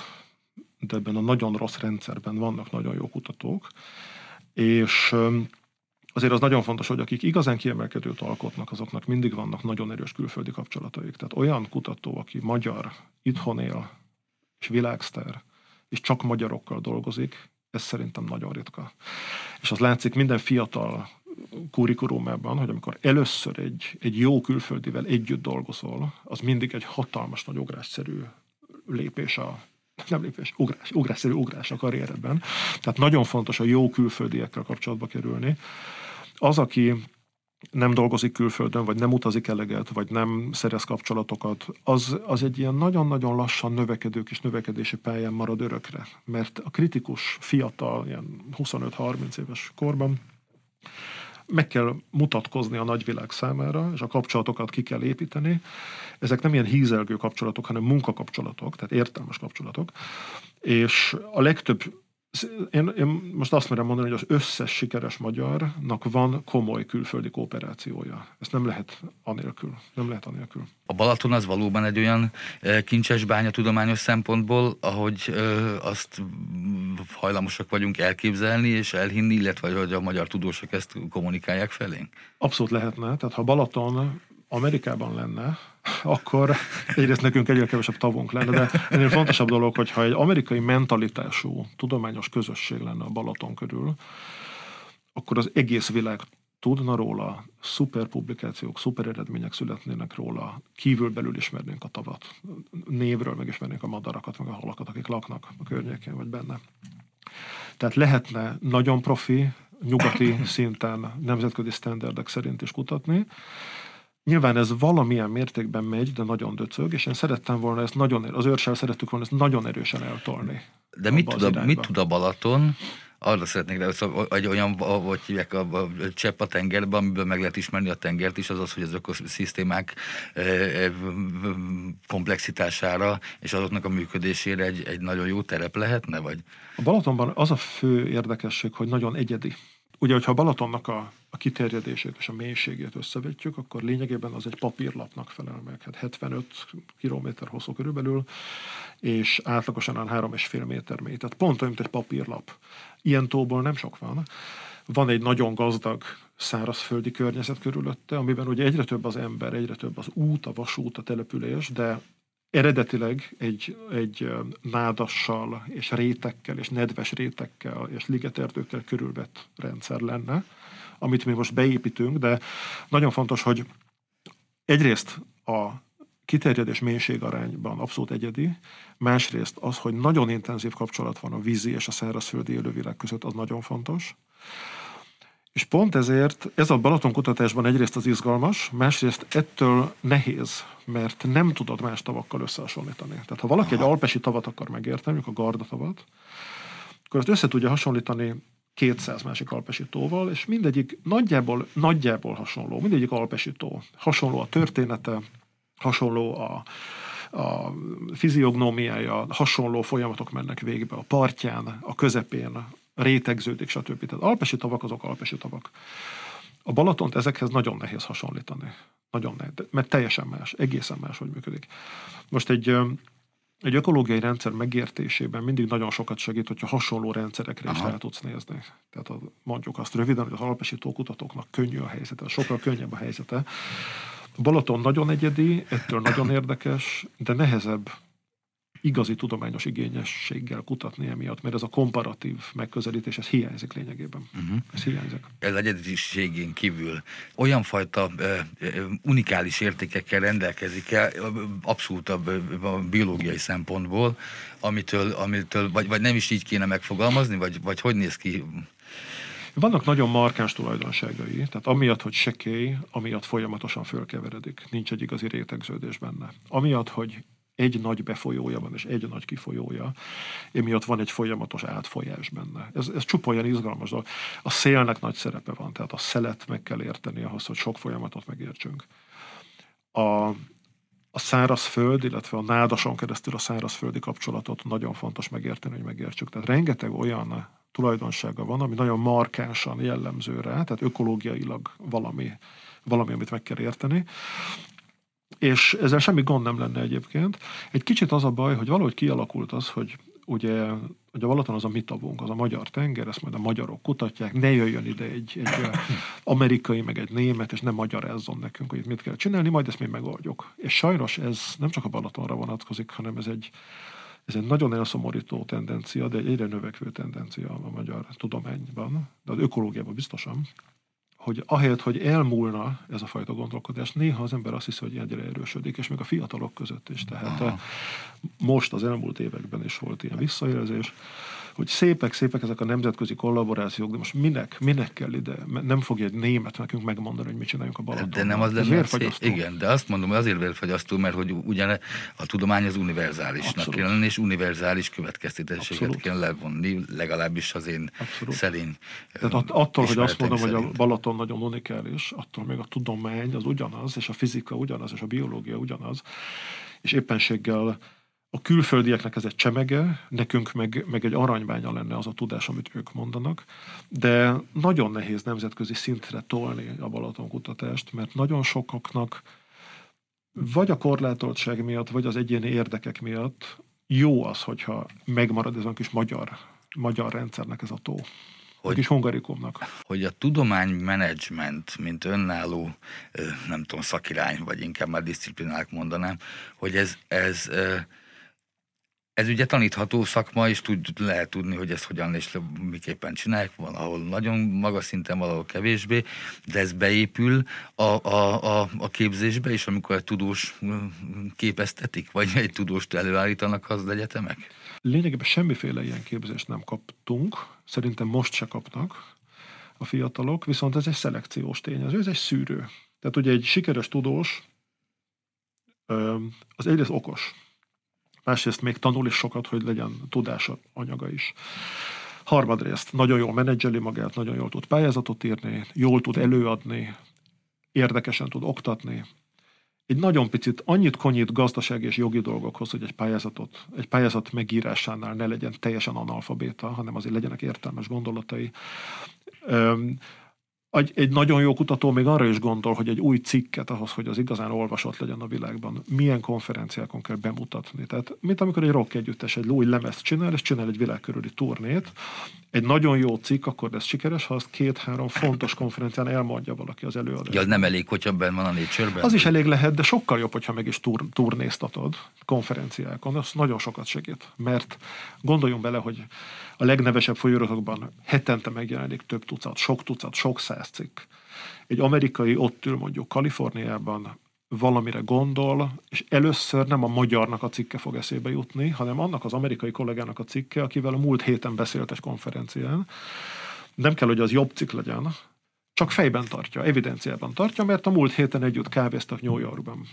[SPEAKER 2] de ebben a nagyon rossz rendszerben vannak nagyon jó kutatók, és azért az nagyon fontos, hogy akik igazán kiemelkedőt alkotnak, azoknak mindig vannak nagyon erős külföldi kapcsolataik. Tehát olyan kutató, aki magyar, itthon él, és világsztár, és csak magyarokkal dolgozik, ez szerintem nagyon ritka. És az látszik minden fiatal kurikulumában, hogy amikor először egy, egy jó külföldivel együtt dolgozol, az mindig egy hatalmas nagy ugrásszerű lépés a nem lépés, ugrás, ugrásszerű ugrás a karrieredben. Tehát nagyon fontos a jó külföldiekkel kapcsolatba kerülni. Az, aki nem dolgozik külföldön, vagy nem utazik eleget, vagy nem szerez kapcsolatokat, az, az egy ilyen nagyon-nagyon lassan növekedő és növekedési pályán marad örökre. Mert a kritikus, fiatal, ilyen 25-30 éves korban meg kell mutatkozni a nagyvilág számára, és a kapcsolatokat ki kell építeni. Ezek nem ilyen hízelgő kapcsolatok, hanem munkakapcsolatok, tehát értelmes kapcsolatok. És a legtöbb én, én most azt merem mondani, hogy az összes sikeres magyarnak van komoly külföldi kooperációja. Ezt nem lehet anélkül. Nem lehet anélkül.
[SPEAKER 1] A Balaton az valóban egy olyan eh, kincses bánya tudományos szempontból, ahogy ö, azt hajlamosak vagyunk elképzelni és elhinni, illetve hogy a magyar tudósok ezt kommunikálják felénk?
[SPEAKER 2] Abszolút lehetne. Tehát ha Balaton Amerikában lenne, akkor egyrészt nekünk egyre kevesebb tavunk lenne, de ennél fontosabb dolog, hogyha egy amerikai mentalitású tudományos közösség lenne a Balaton körül, akkor az egész világ tudna róla, szuper publikációk, szuper eredmények születnének róla, kívülbelül ismernénk a tavat, névről megismernénk a madarakat, meg a halakat, akik laknak a környékén vagy benne. Tehát lehetne nagyon profi, nyugati szinten, nemzetközi sztenderdek szerint is kutatni, Nyilván ez valamilyen mértékben megy, de nagyon döcög, és én szerettem volna ezt nagyon, az őrsel szerettük volna ezt nagyon erősen eltolni.
[SPEAKER 1] De mit tud, a, mit tud a Balaton arra szeretnék rá, hogy egy olyan, hogy hívják, a, a csepp a tengerben, amiből meg lehet ismerni a tengert is, az az, hogy az ökoszisztémák e, e, komplexitására és azoknak a működésére egy, egy nagyon jó terep lehetne, vagy?
[SPEAKER 2] A Balatonban az a fő érdekesség, hogy nagyon egyedi. Ugye, hogyha a Balatonnak a, a kiterjedését és a mélységét összevetjük, akkor lényegében az egy papírlapnak felel meg. Hát 75 km hosszú körülbelül, és átlagosan 3,5 méter mély. Tehát pont olyan, mint egy papírlap. Ilyen tóból nem sok van. Van egy nagyon gazdag szárazföldi környezet körülötte, amiben ugye egyre több az ember, egyre több az út, a vasút, a település, de eredetileg egy, egy nádassal és rétekkel és nedves rétekkel és ligeterdőkkel körülvett rendszer lenne, amit mi most beépítünk, de nagyon fontos, hogy egyrészt a kiterjedés mélység arányban abszolút egyedi, másrészt az, hogy nagyon intenzív kapcsolat van a vízi és a szárazföldi élővilág között, az nagyon fontos. És pont ezért ez a Balaton kutatásban egyrészt az izgalmas, másrészt ettől nehéz, mert nem tudod más tavakkal összehasonlítani. Tehát ha valaki Aha. egy alpesi tavat akar megérteni, mondjuk a Garda tavat, akkor ezt össze tudja hasonlítani 200 másik alpesi tóval, és mindegyik nagyjából, nagyjából hasonló, mindegyik alpesi tó. Hasonló a története, hasonló a, a fiziognómiája, hasonló folyamatok mennek végbe a partján, a közepén, rétegződik, stb. Tehát alpesi tavak azok alpesi tavak. A Balatont ezekhez nagyon nehéz hasonlítani. Nagyon nehéz, mert teljesen más, egészen más, hogy működik. Most egy, egy ökológiai rendszer megértésében mindig nagyon sokat segít, hogyha hasonló rendszerekre Aha. is rá tudsz nézni. Tehát a, mondjuk azt röviden, hogy az alpesi tókutatóknak könnyű a helyzete, sokkal könnyebb a helyzete. A Balaton nagyon egyedi, ettől nagyon érdekes, de nehezebb igazi tudományos igényességgel kutatni emiatt, mert ez a komparatív megközelítés, ez hiányzik lényegében. Uh-huh. Ez hiányzik.
[SPEAKER 1] Ez egyediségén kívül olyan fajta uh, unikális értékekkel rendelkezik el, abszolút a, a biológiai szempontból, amitől, amitől vagy, vagy nem is így kéne megfogalmazni, vagy, vagy hogy néz ki
[SPEAKER 2] vannak nagyon markáns tulajdonságai, tehát amiatt, hogy sekély, amiatt folyamatosan fölkeveredik, nincs egy igazi rétegződés benne. Amiatt, hogy egy nagy befolyója van, és egy nagy kifolyója, emiatt van egy folyamatos átfolyás benne. Ez, ez csupa olyan izgalmas dolog. A szélnek nagy szerepe van, tehát a szelet meg kell érteni ahhoz, hogy sok folyamatot megértsünk. A, a szárazföld, illetve a nádason keresztül a szárazföldi kapcsolatot nagyon fontos megérteni, hogy megértsük. Tehát rengeteg olyan tulajdonsága van, ami nagyon markánsan jellemző rá, tehát ökológiailag valami, valami, amit meg kell érteni és ezzel semmi gond nem lenne egyébként. Egy kicsit az a baj, hogy valahogy kialakult az, hogy ugye, hogy a Balaton az a mi tavunk, az a magyar tenger, ezt majd a magyarok kutatják, ne jöjjön ide egy, egy amerikai, meg egy német, és nem magyarázzon nekünk, hogy mit kell csinálni, majd ezt mi megoldjuk. És sajnos ez nem csak a Balatonra vonatkozik, hanem ez egy, ez egy nagyon elszomorító tendencia, de egy egyre növekvő tendencia a magyar tudományban, de az ökológiában biztosan, hogy ahelyett, hogy elmúlna ez a fajta gondolkodás, néha az ember azt hiszi, hogy egyre erősödik, és még a fiatalok között is. Tehát Aha. most az elmúlt években is volt ilyen visszajelzés, hogy szépek, szépek ezek a nemzetközi kollaborációk, de most minek, minek kell ide? Nem fogja egy német nekünk megmondani, hogy mit csináljunk a Balaton.
[SPEAKER 1] De nem az lenne Igen, de azt mondom, hogy azért vérfagyasztó, mert hogy ugyan a tudomány az univerzálisnak kell lenni, és univerzális következtetéseket kell levonni, legalábbis az én Abszolút. szerint.
[SPEAKER 2] Tehát att, attól, hogy azt mondom, szerint. hogy a Balaton nagyon unikális, attól még a tudomány az ugyanaz, és a fizika ugyanaz, és a biológia ugyanaz, és éppenséggel a külföldieknek ez egy csemege, nekünk meg, meg egy aranybánya lenne az a tudás, amit ők mondanak, de nagyon nehéz nemzetközi szintre tolni a Balaton kutatást, mert nagyon sokaknak vagy a korlátoltság miatt, vagy az egyéni érdekek miatt jó az, hogyha megmarad ez a kis magyar, magyar rendszernek ez a tó. Hogy, kis hungarikumnak.
[SPEAKER 1] Hogy a tudománymenedzsment, mint önálló, nem tudom, szakirány, vagy inkább már disziplinák mondanám, hogy ez, ez ez ugye tanítható szakma, és tud, lehet tudni, hogy ezt hogyan és miképpen csinálják, van, ahol nagyon magas szinten, valahol kevésbé, de ez beépül a, a, a, a képzésbe, és amikor egy tudós képeztetik, vagy egy tudóst előállítanak az egyetemek?
[SPEAKER 2] Lényegében semmiféle ilyen képzést nem kaptunk, szerintem most se kapnak a fiatalok, viszont ez egy szelekciós tényező, ez egy szűrő. Tehát ugye egy sikeres tudós az egyrészt okos, másrészt még tanul is sokat, hogy legyen tudása anyaga is. Harmadrészt nagyon jól menedzseli magát, nagyon jól tud pályázatot írni, jól tud előadni, érdekesen tud oktatni, egy nagyon picit annyit konyít gazdasági és jogi dolgokhoz, hogy egy pályázatot, egy pályázat megírásánál ne legyen teljesen analfabéta, hanem azért legyenek értelmes gondolatai. Egy, egy nagyon jó kutató még arra is gondol, hogy egy új cikket ahhoz, hogy az igazán olvasott legyen a világban, milyen konferenciákon kell bemutatni. Tehát, mint amikor egy rock együttes egy új lemezt csinál, és csinál egy világkörüli turnét, egy nagyon jó cikk, akkor lesz sikeres, ha azt két-három fontos konferencián elmondja valaki az előadó.
[SPEAKER 1] Ja, nem elég, hogyha benn van a nature
[SPEAKER 2] Az is elég lehet, de sokkal jobb, hogyha meg is tur, turnéztatod konferenciákon. Az nagyon sokat segít. Mert gondoljunk bele, hogy a legnevesebb folyóiratokban hetente megjelenik több tucat, sok tucat, sok száz cikk. Egy amerikai ott ül mondjuk Kaliforniában, valamire gondol, és először nem a magyarnak a cikke fog eszébe jutni, hanem annak az amerikai kollégának a cikke, akivel a múlt héten beszéltes konferencián. Nem kell, hogy az jobb cikk legyen, csak fejben tartja, evidenciában tartja, mert a múlt héten együtt kávéztak New Yorkban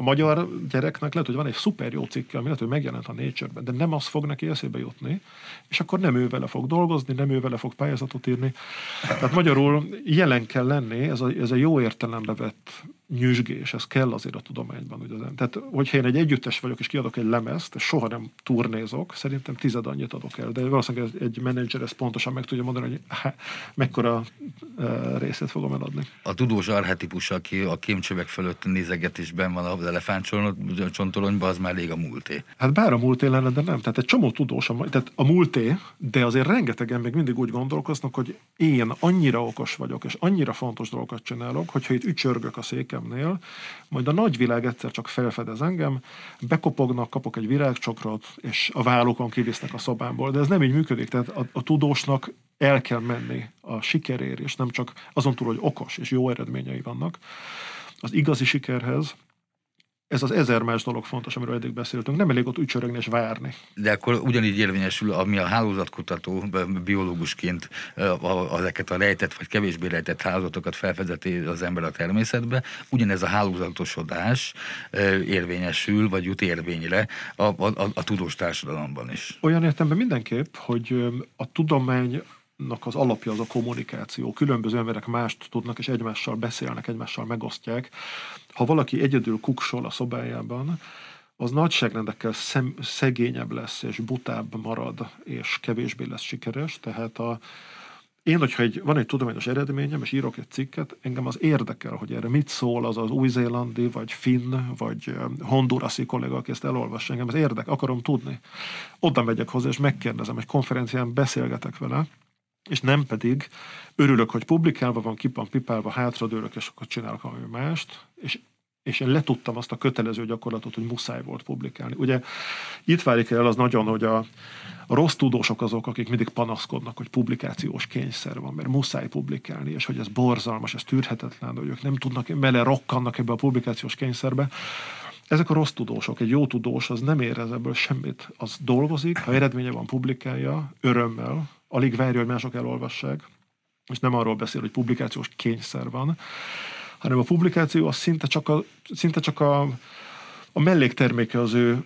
[SPEAKER 2] a magyar gyereknek lehet, hogy van egy szuper jó cikke, ami lehet, hogy megjelent a Nature-ben, de nem az fog neki eszébe jutni, és akkor nem ő vele fog dolgozni, nem ő vele fog pályázatot írni. Tehát magyarul jelen kell lenni, ez a, ez a jó értelembe vett nyüzsgés, ez kell azért a tudományban. Ugye. Tehát, hogyha én egy együttes vagyok, és kiadok egy lemezt, és soha nem turnézok, szerintem tized annyit adok el. De valószínűleg egy menedzser ezt pontosan meg tudja mondani, hogy há, mekkora uh, részét fogom eladni.
[SPEAKER 1] A tudós arhetipus, aki a kémcsövek fölött nézeget is ben van az elefántcsontolonyban, az már rég a múlté.
[SPEAKER 2] Hát bár a múlté lenne, de nem. Tehát egy csomó tudós, tehát a múlté, de azért rengetegen még mindig úgy gondolkoznak, hogy én annyira okos vagyok, és annyira fontos dolgokat csinálok, hogyha itt ücsörgök a székem, szüleiemnél, majd a nagyvilág egyszer csak felfedez engem, bekopognak, kapok egy virágcsokrot, és a vállókon kivisznek a szobámból. De ez nem így működik, tehát a, a tudósnak el kell menni a sikerért, és nem csak azon túl, hogy okos és jó eredményei vannak. Az igazi sikerhez ez az ezer más dolog fontos, amiről eddig beszéltünk. Nem elég ott ücsörögni és várni.
[SPEAKER 1] De akkor ugyanígy érvényesül, ami a hálózatkutató biológusként ezeket a rejtett vagy kevésbé rejtett hálózatokat felfedezeti az ember a természetbe, ugyanez a hálózatosodás érvényesül, vagy jut érvényre a, a, a, a tudós társadalomban is.
[SPEAKER 2] Olyan értemben mindenképp, hogy a tudomány az alapja az a kommunikáció. Különböző emberek mást tudnak, és egymással beszélnek, egymással megosztják. Ha valaki egyedül kuksol a szobájában, az nagyságrendekkel szem, szegényebb lesz, és butább marad, és kevésbé lesz sikeres. Tehát a, én, hogyha egy, van egy tudományos eredményem, és írok egy cikket, engem az érdekel, hogy erre mit szól az az új-zélandi, vagy finn, vagy hondurasi kollega, aki ezt elolvassa. Engem az érdek, akarom tudni. Oda megyek hozzá, és megkérdezem, egy konferencián beszélgetek vele, és nem pedig örülök, hogy publikálva van, kipan pipálva, hátradőlök, és akkor csinálok valami mást, és és én letudtam azt a kötelező gyakorlatot, hogy muszáj volt publikálni. Ugye itt válik el az nagyon, hogy a, a rossz tudósok azok, akik mindig panaszkodnak, hogy publikációs kényszer van, mert muszáj publikálni, és hogy ez borzalmas, ez tűrhetetlen, hogy ők nem tudnak, mele rokkannak ebbe a publikációs kényszerbe. Ezek a rossz tudósok. Egy jó tudós az nem érez ebből semmit. Az dolgozik, ha eredménye van, publikálja, örömmel, alig várja, hogy mások elolvassák, és nem arról beszél, hogy publikációs kényszer van, hanem a publikáció az szinte csak a, szinte csak a, a mellékterméke az ő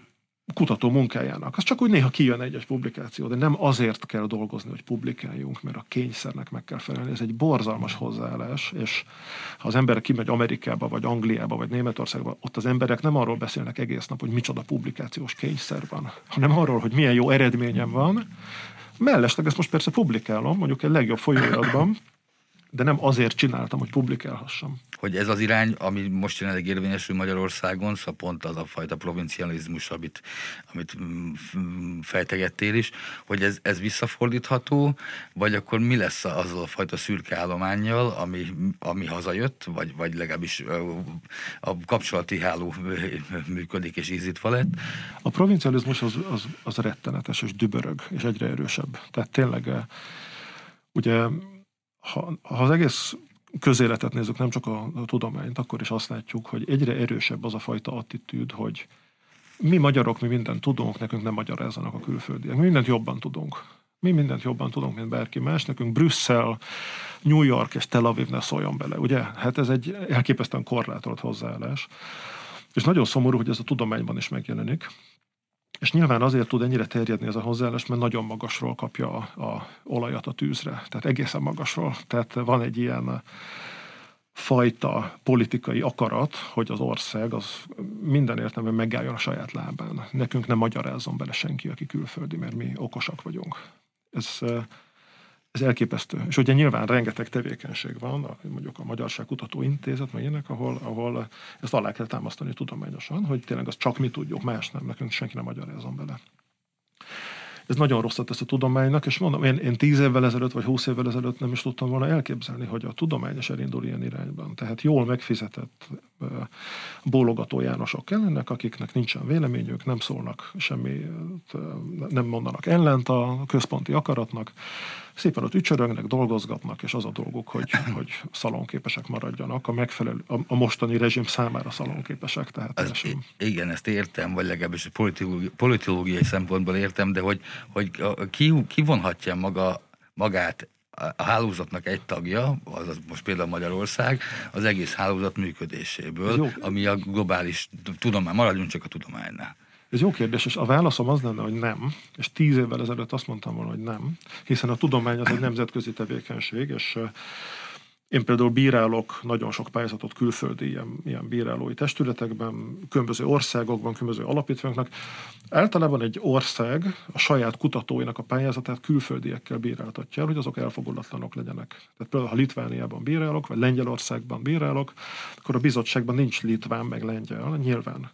[SPEAKER 2] kutató munkájának. Az csak úgy néha kijön egyes publikáció, de nem azért kell dolgozni, hogy publikáljunk, mert a kényszernek meg kell felelni. Ez egy borzalmas hozzáállás, és ha az ember kimegy Amerikába, vagy Angliába, vagy Németországba, ott az emberek nem arról beszélnek egész nap, hogy micsoda publikációs kényszer van, hanem arról, hogy milyen jó eredményem van, Mellesleg ezt most persze publikálom, mondjuk egy legjobb folyóiratban, de nem azért csináltam, hogy publikálhassam.
[SPEAKER 1] Hogy ez az irány, ami most jelenleg érvényesül Magyarországon, szóval pont az a fajta provincializmus, amit, amit mm, fejtegettél is, hogy ez, ez visszafordítható, vagy akkor mi lesz azzal a fajta szürke állományjal, ami, ami hazajött, vagy, vagy legalábbis a kapcsolati háló működik és ízítva lett?
[SPEAKER 2] A provincializmus az, az, az rettenetes és dübörög, és egyre erősebb. Tehát tényleg ugye ha, ha az egész közéletet nézzük, nem csak a, tudományt, akkor is azt látjuk, hogy egyre erősebb az a fajta attitűd, hogy mi magyarok, mi mindent tudunk, nekünk nem magyarázzanak a külföldiek. Mi mindent jobban tudunk. Mi mindent jobban tudunk, mint bárki más. Nekünk Brüsszel, New York és Tel Aviv ne szóljon bele, ugye? Hát ez egy elképesztően korlátolt hozzáállás. És nagyon szomorú, hogy ez a tudományban is megjelenik. És nyilván azért tud ennyire terjedni ez a hozzáállás, mert nagyon magasról kapja a, a olajat a tűzre. Tehát egészen magasról. Tehát van egy ilyen fajta politikai akarat, hogy az ország az minden értelemben megálljon a saját lábán. Nekünk nem magyarázzon bele senki, aki külföldi, mert mi okosak vagyunk. Ez, ez elképesztő. És ugye nyilván rengeteg tevékenység van, mondjuk a Magyarság Kutató Intézet, meg ilyenek, ahol, ahol ezt alá kell támasztani tudományosan, hogy tényleg azt csak mi tudjuk, más nem, nekünk senki nem magyarázom bele ez nagyon rosszat tesz a tudománynak, és mondom, én, én tíz évvel ezelőtt, vagy húsz évvel ezelőtt nem is tudtam volna elképzelni, hogy a tudományos elindul ilyen irányban. Tehát jól megfizetett bólogató Jánosok kellenek, akiknek nincsen véleményük, nem szólnak semmi, nem mondanak ellent a központi akaratnak, szépen ott ücsörögnek, dolgozgatnak, és az a dolguk, hogy, hogy szalonképesek maradjanak, a megfelelő, a, a mostani rezsim számára szalonképesek. Tehát
[SPEAKER 1] az, igen, ezt értem, vagy legalábbis politológiai, politológiai szempontból értem, de hogy, hogy ki, ki vonhatja maga, magát a hálózatnak egy tagja, azaz most például Magyarország, az egész hálózat működéséből, ami a globális tudomány, maradjunk csak a tudománynál.
[SPEAKER 2] Ez jó kérdés, és a válaszom az lenne, hogy nem, és tíz évvel ezelőtt azt mondtam volna, hogy nem, hiszen a tudomány az egy nemzetközi tevékenység, és én például bírálok nagyon sok pályázatot külföldi ilyen, ilyen bírálói testületekben, különböző országokban, különböző alapítványoknak. Általában egy ország a saját kutatóinak a pályázatát külföldiekkel bíráltatja hogy azok elfogulatlanok legyenek. Tehát például, ha Litvániában bírálok, vagy Lengyelországban bírálok, akkor a bizottságban nincs litván meg lengyel, nyilván.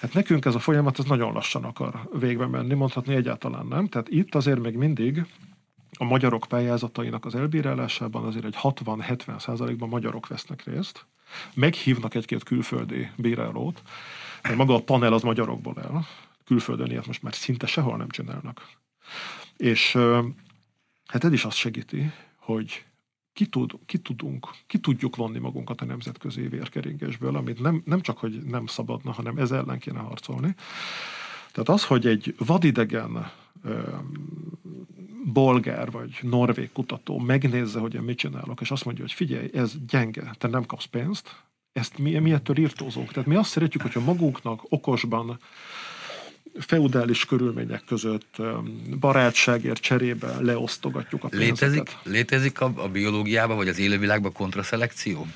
[SPEAKER 2] Hát nekünk ez a folyamat ez nagyon lassan akar végbe menni, mondhatni egyáltalán nem. Tehát itt azért még mindig a magyarok pályázatainak az elbírálásában azért egy 60-70 százalékban magyarok vesznek részt. Meghívnak egy-két külföldi bírálót, mert maga a panel az magyarokból el. Külföldön ilyet most már szinte sehol nem csinálnak. És hát ez is azt segíti, hogy ki, tud, ki tudunk, ki tudjuk vonni magunkat a nemzetközi vérkeringésből, amit nem, nem csak, hogy nem szabadna, hanem ez ellen kéne harcolni. Tehát az, hogy egy vadidegen bolgár vagy norvég kutató megnézze, hogy én mit csinálok, és azt mondja, hogy figyelj, ez gyenge, te nem kapsz pénzt, ezt mi, mi ettől írtózunk. Tehát mi azt szeretjük, hogyha magunknak okosban feudális körülmények között barátságért cserébe leosztogatjuk a pénzeket.
[SPEAKER 1] Létezik, létezik a, a biológiában vagy az élővilágban kontraszelekció?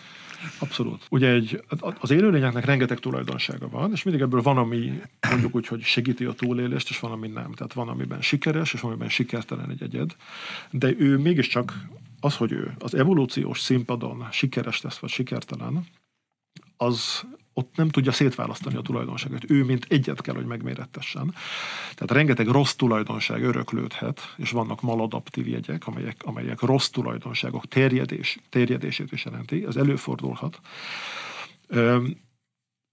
[SPEAKER 2] Abszolút. Ugye egy, az élőlényeknek rengeteg tulajdonsága van, és mindig ebből van, ami mondjuk úgy, hogy segíti a túlélést, és van, ami nem. Tehát van, amiben sikeres, és van, amiben sikertelen egy egyed. De ő mégiscsak az, hogy ő az evolúciós színpadon sikeres lesz, vagy sikertelen, az ott nem tudja szétválasztani a tulajdonságot. Ő, mint egyet kell, hogy megmérettessen. Tehát rengeteg rossz tulajdonság öröklődhet, és vannak maladaptív jegyek, amelyek, amelyek rossz tulajdonságok terjedés, terjedését is jelenti. Ez előfordulhat.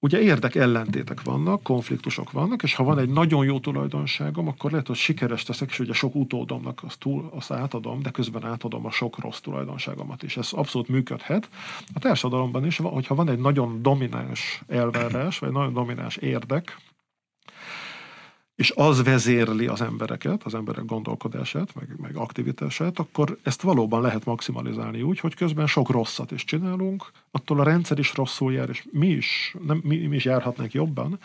[SPEAKER 2] Ugye érdek ellentétek vannak, konfliktusok vannak, és ha van egy nagyon jó tulajdonságom, akkor lehet, hogy sikeres teszek, és ugye sok utódomnak azt, túl, azt átadom, de közben átadom a sok rossz tulajdonságomat is. Ez abszolút működhet. A társadalomban is, hogyha van egy nagyon domináns elvárás, vagy nagyon domináns érdek, és az vezérli az embereket, az emberek gondolkodását, meg, meg aktivitását, akkor ezt valóban lehet maximalizálni úgy, hogy közben sok rosszat is csinálunk, attól a rendszer is rosszul jár, és mi is, nem, mi, mi is járhatnánk jobban,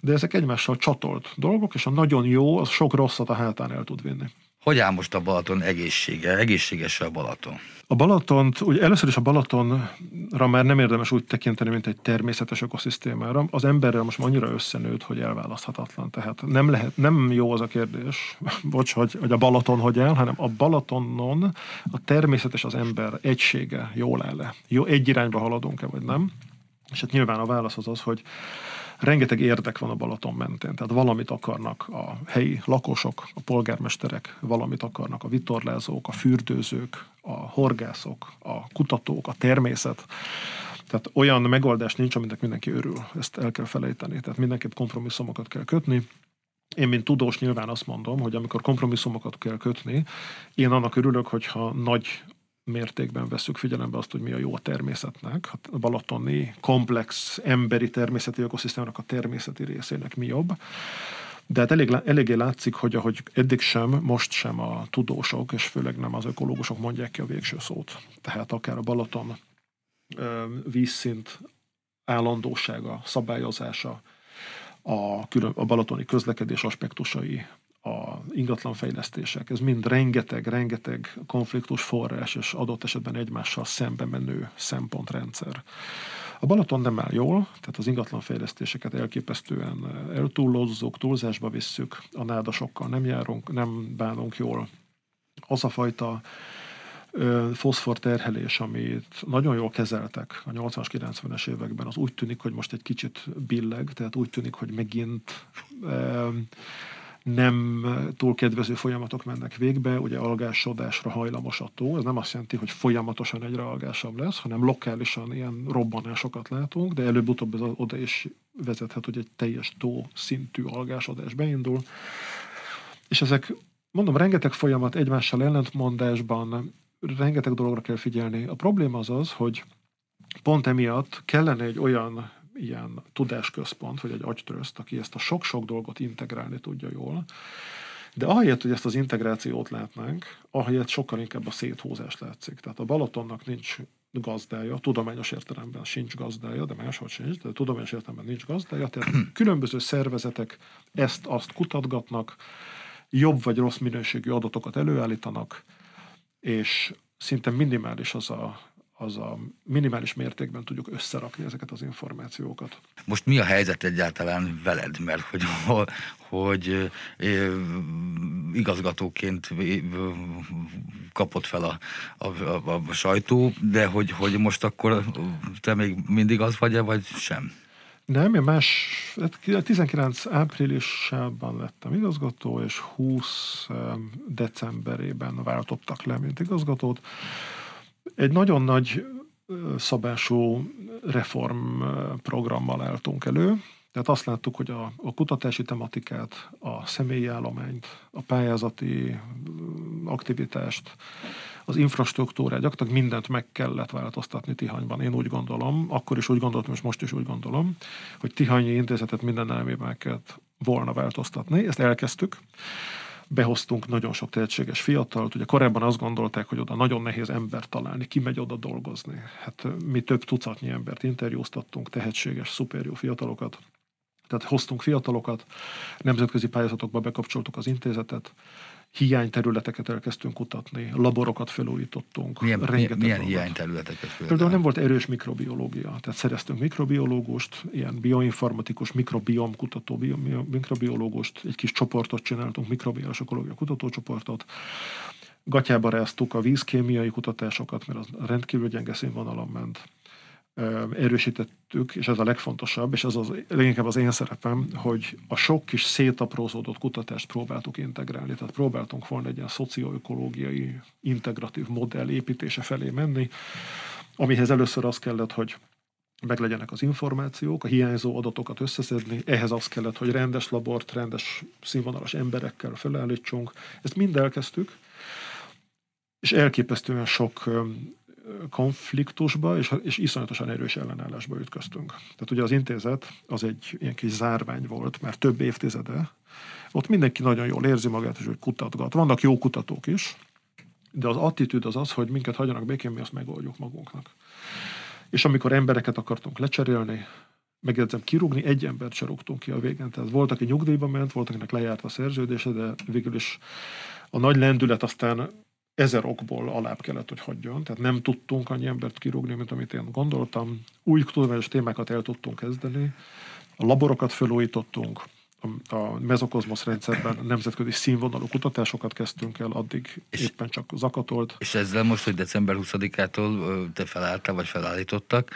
[SPEAKER 2] de ezek egymással csatolt dolgok, és a nagyon jó, az sok rosszat a hátán el tud vinni.
[SPEAKER 1] Hogy áll most a Balaton egészsége? Egészséges a Balaton?
[SPEAKER 2] A Balatont, ugye először is a Balatonra már nem érdemes úgy tekinteni, mint egy természetes ökoszisztémára. Az emberrel most annyira összenőtt, hogy elválaszthatatlan. Tehát nem, lehet, nem jó az a kérdés, bocs, hogy, hogy a Balaton hogy áll, hanem a Balatonon a természetes az ember egysége jól áll-e. Jó, egy irányba haladunk-e, vagy nem? És hát nyilván a válasz az az, hogy rengeteg érdek van a Balaton mentén, tehát valamit akarnak a helyi lakosok, a polgármesterek, valamit akarnak a vitorlázók, a fürdőzők, a horgászok, a kutatók, a természet. Tehát olyan megoldás nincs, aminek mindenki örül. Ezt el kell felejteni. Tehát mindenképp kompromisszumokat kell kötni. Én, mint tudós nyilván azt mondom, hogy amikor kompromisszumokat kell kötni, én annak örülök, hogyha nagy mértékben veszük figyelembe azt, hogy mi a jó a természetnek. Hát a balatoni komplex emberi természeti ökoszisztémának a természeti részének mi jobb. De hát elég, eléggé látszik, hogy ahogy eddig sem, most sem a tudósok, és főleg nem az ökológusok mondják ki a végső szót. Tehát akár a Balaton vízszint állandósága, szabályozása, a, külön, a balatoni közlekedés aspektusai, a ingatlanfejlesztések, ez mind rengeteg, rengeteg konfliktus forrás, és adott esetben egymással szembe menő szempontrendszer. A Balaton nem áll jól, tehát az ingatlanfejlesztéseket elképesztően eltúlozzuk, túlzásba visszük, a nádasokkal nem járunk, nem bánunk jól. Az a fajta foszfor terhelés, amit nagyon jól kezeltek a 80-as, 90-es években, az úgy tűnik, hogy most egy kicsit billeg, tehát úgy tűnik, hogy megint nem túl kedvező folyamatok mennek végbe, ugye algásodásra hajlamos a tó, ez nem azt jelenti, hogy folyamatosan egyre algásabb lesz, hanem lokálisan ilyen robbanásokat látunk, de előbb-utóbb ez oda is vezethet, hogy egy teljes tó szintű algásodás beindul. És ezek, mondom, rengeteg folyamat egymással ellentmondásban, rengeteg dologra kell figyelni. A probléma az az, hogy pont emiatt kellene egy olyan ilyen tudásközpont, vagy egy agytrözt, aki ezt a sok-sok dolgot integrálni tudja jól, de ahelyett, hogy ezt az integrációt látnánk, ahelyett sokkal inkább a széthúzás látszik. Tehát a Balatonnak nincs gazdája, tudományos értelemben sincs gazdája, de máshogy sincs, de tudományos értelemben nincs gazdája, tehát különböző szervezetek ezt-azt kutatgatnak, jobb vagy rossz minőségű adatokat előállítanak, és szinte minimális az a az a minimális mértékben tudjuk összerakni ezeket az információkat.
[SPEAKER 1] Most mi a helyzet egyáltalán veled? Mert hogy, hogy igazgatóként kapott fel a, a, a, a sajtó, de hogy, hogy most akkor te még mindig az vagy-e, vagy sem?
[SPEAKER 2] Nem, én más, 19 hát áprilisában lettem igazgató, és 20 decemberében váltottak le, mint igazgatót. Egy nagyon nagy szabású reformprogrammal álltunk elő, tehát azt láttuk, hogy a, a kutatási tematikát, a személyi állományt, a pályázati aktivitást, az infrastruktúrát, gyakorlatilag mindent meg kellett változtatni Tihanyban. Én úgy gondolom, akkor is úgy gondoltam, és most is úgy gondolom, hogy Tihanyi intézetet minden elemében meg kellett volna változtatni. Ezt elkezdtük behoztunk nagyon sok tehetséges fiatalt. Ugye korábban azt gondolták, hogy oda nagyon nehéz ember találni, ki megy oda dolgozni. Hát mi több tucatnyi embert interjúztattunk, tehetséges, szuper jó fiatalokat. Tehát hoztunk fiatalokat, nemzetközi pályázatokba bekapcsoltuk az intézetet, hiányterületeket elkezdtünk kutatni, laborokat felújítottunk.
[SPEAKER 1] Milyen, milyen, milyen hiányterületeket?
[SPEAKER 2] Például nem volt erős mikrobiológia, tehát szereztünk mikrobiológust, ilyen bioinformatikus, mikrobiom kutató, bio, mikrobiológust, egy kis csoportot csináltunk, mikrobiológia ökológia kutatócsoportot, gatyába ráztuk a vízkémiai kutatásokat, mert az rendkívül gyenge színvonalon ment erősítettük, és ez a legfontosabb, és ez az leginkább az én szerepem, hogy a sok kis szétaprózódott kutatást próbáltuk integrálni. Tehát próbáltunk volna egy ilyen szocioökológiai integratív modell építése felé menni, amihez először az kellett, hogy meglegyenek az információk, a hiányzó adatokat összeszedni, ehhez az kellett, hogy rendes labort, rendes színvonalas emberekkel felállítsunk. Ezt mind elkezdtük, és elképesztően sok konfliktusba és, és iszonyatosan erős ellenállásba ütköztünk. Tehát ugye az intézet az egy ilyen kis zárvány volt, mert több évtizede. Ott mindenki nagyon jól érzi magát, és hogy kutatgat. Vannak jó kutatók is, de az attitűd az az, hogy minket hagyjanak békén, mi azt megoldjuk magunknak. És amikor embereket akartunk lecserélni, megjegyzem, kirúgni, egy embert se rúgtunk ki a végén. Tehát volt, aki nyugdíjba ment, volt, akinek lejárt a szerződése, de végül is a nagy lendület aztán ezer okból alább kellett, hogy hagyjon, tehát nem tudtunk annyi embert kirúgni, mint amit én gondoltam. Új tudományos témákat el tudtunk kezdeni, a laborokat felújítottunk, a mezokozmosz rendszerben nemzetközi színvonalú kutatásokat kezdtünk el, addig és, éppen csak zakatolt.
[SPEAKER 1] És ezzel most, hogy december 20-ától te felálltál, vagy felállítottak,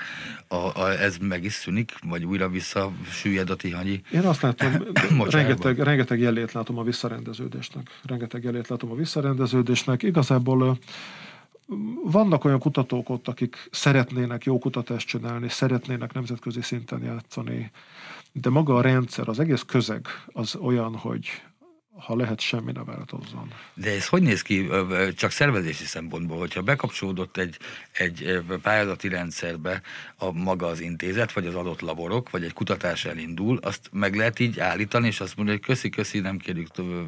[SPEAKER 1] a, a, ez meg is szűnik, vagy újra vissza süllyed a tihanyi?
[SPEAKER 2] Én azt látom, rengeteg, rengeteg jelét látom a visszarendeződésnek. Rengeteg jelét látom a visszarendeződésnek. Igazából vannak olyan kutatók ott, akik szeretnének jó kutatást csinálni, szeretnének nemzetközi szinten játszani, de maga a rendszer, az egész közeg az olyan, hogy ha lehet, semmi ne változzon.
[SPEAKER 1] De ez hogy néz ki, csak szervezési szempontból, hogyha bekapcsolódott egy, egy pályázati rendszerbe a maga az intézet, vagy az adott laborok, vagy egy kutatás elindul, azt meg lehet így állítani, és azt mondja, hogy köszi, köszi, nem kérjük tovább.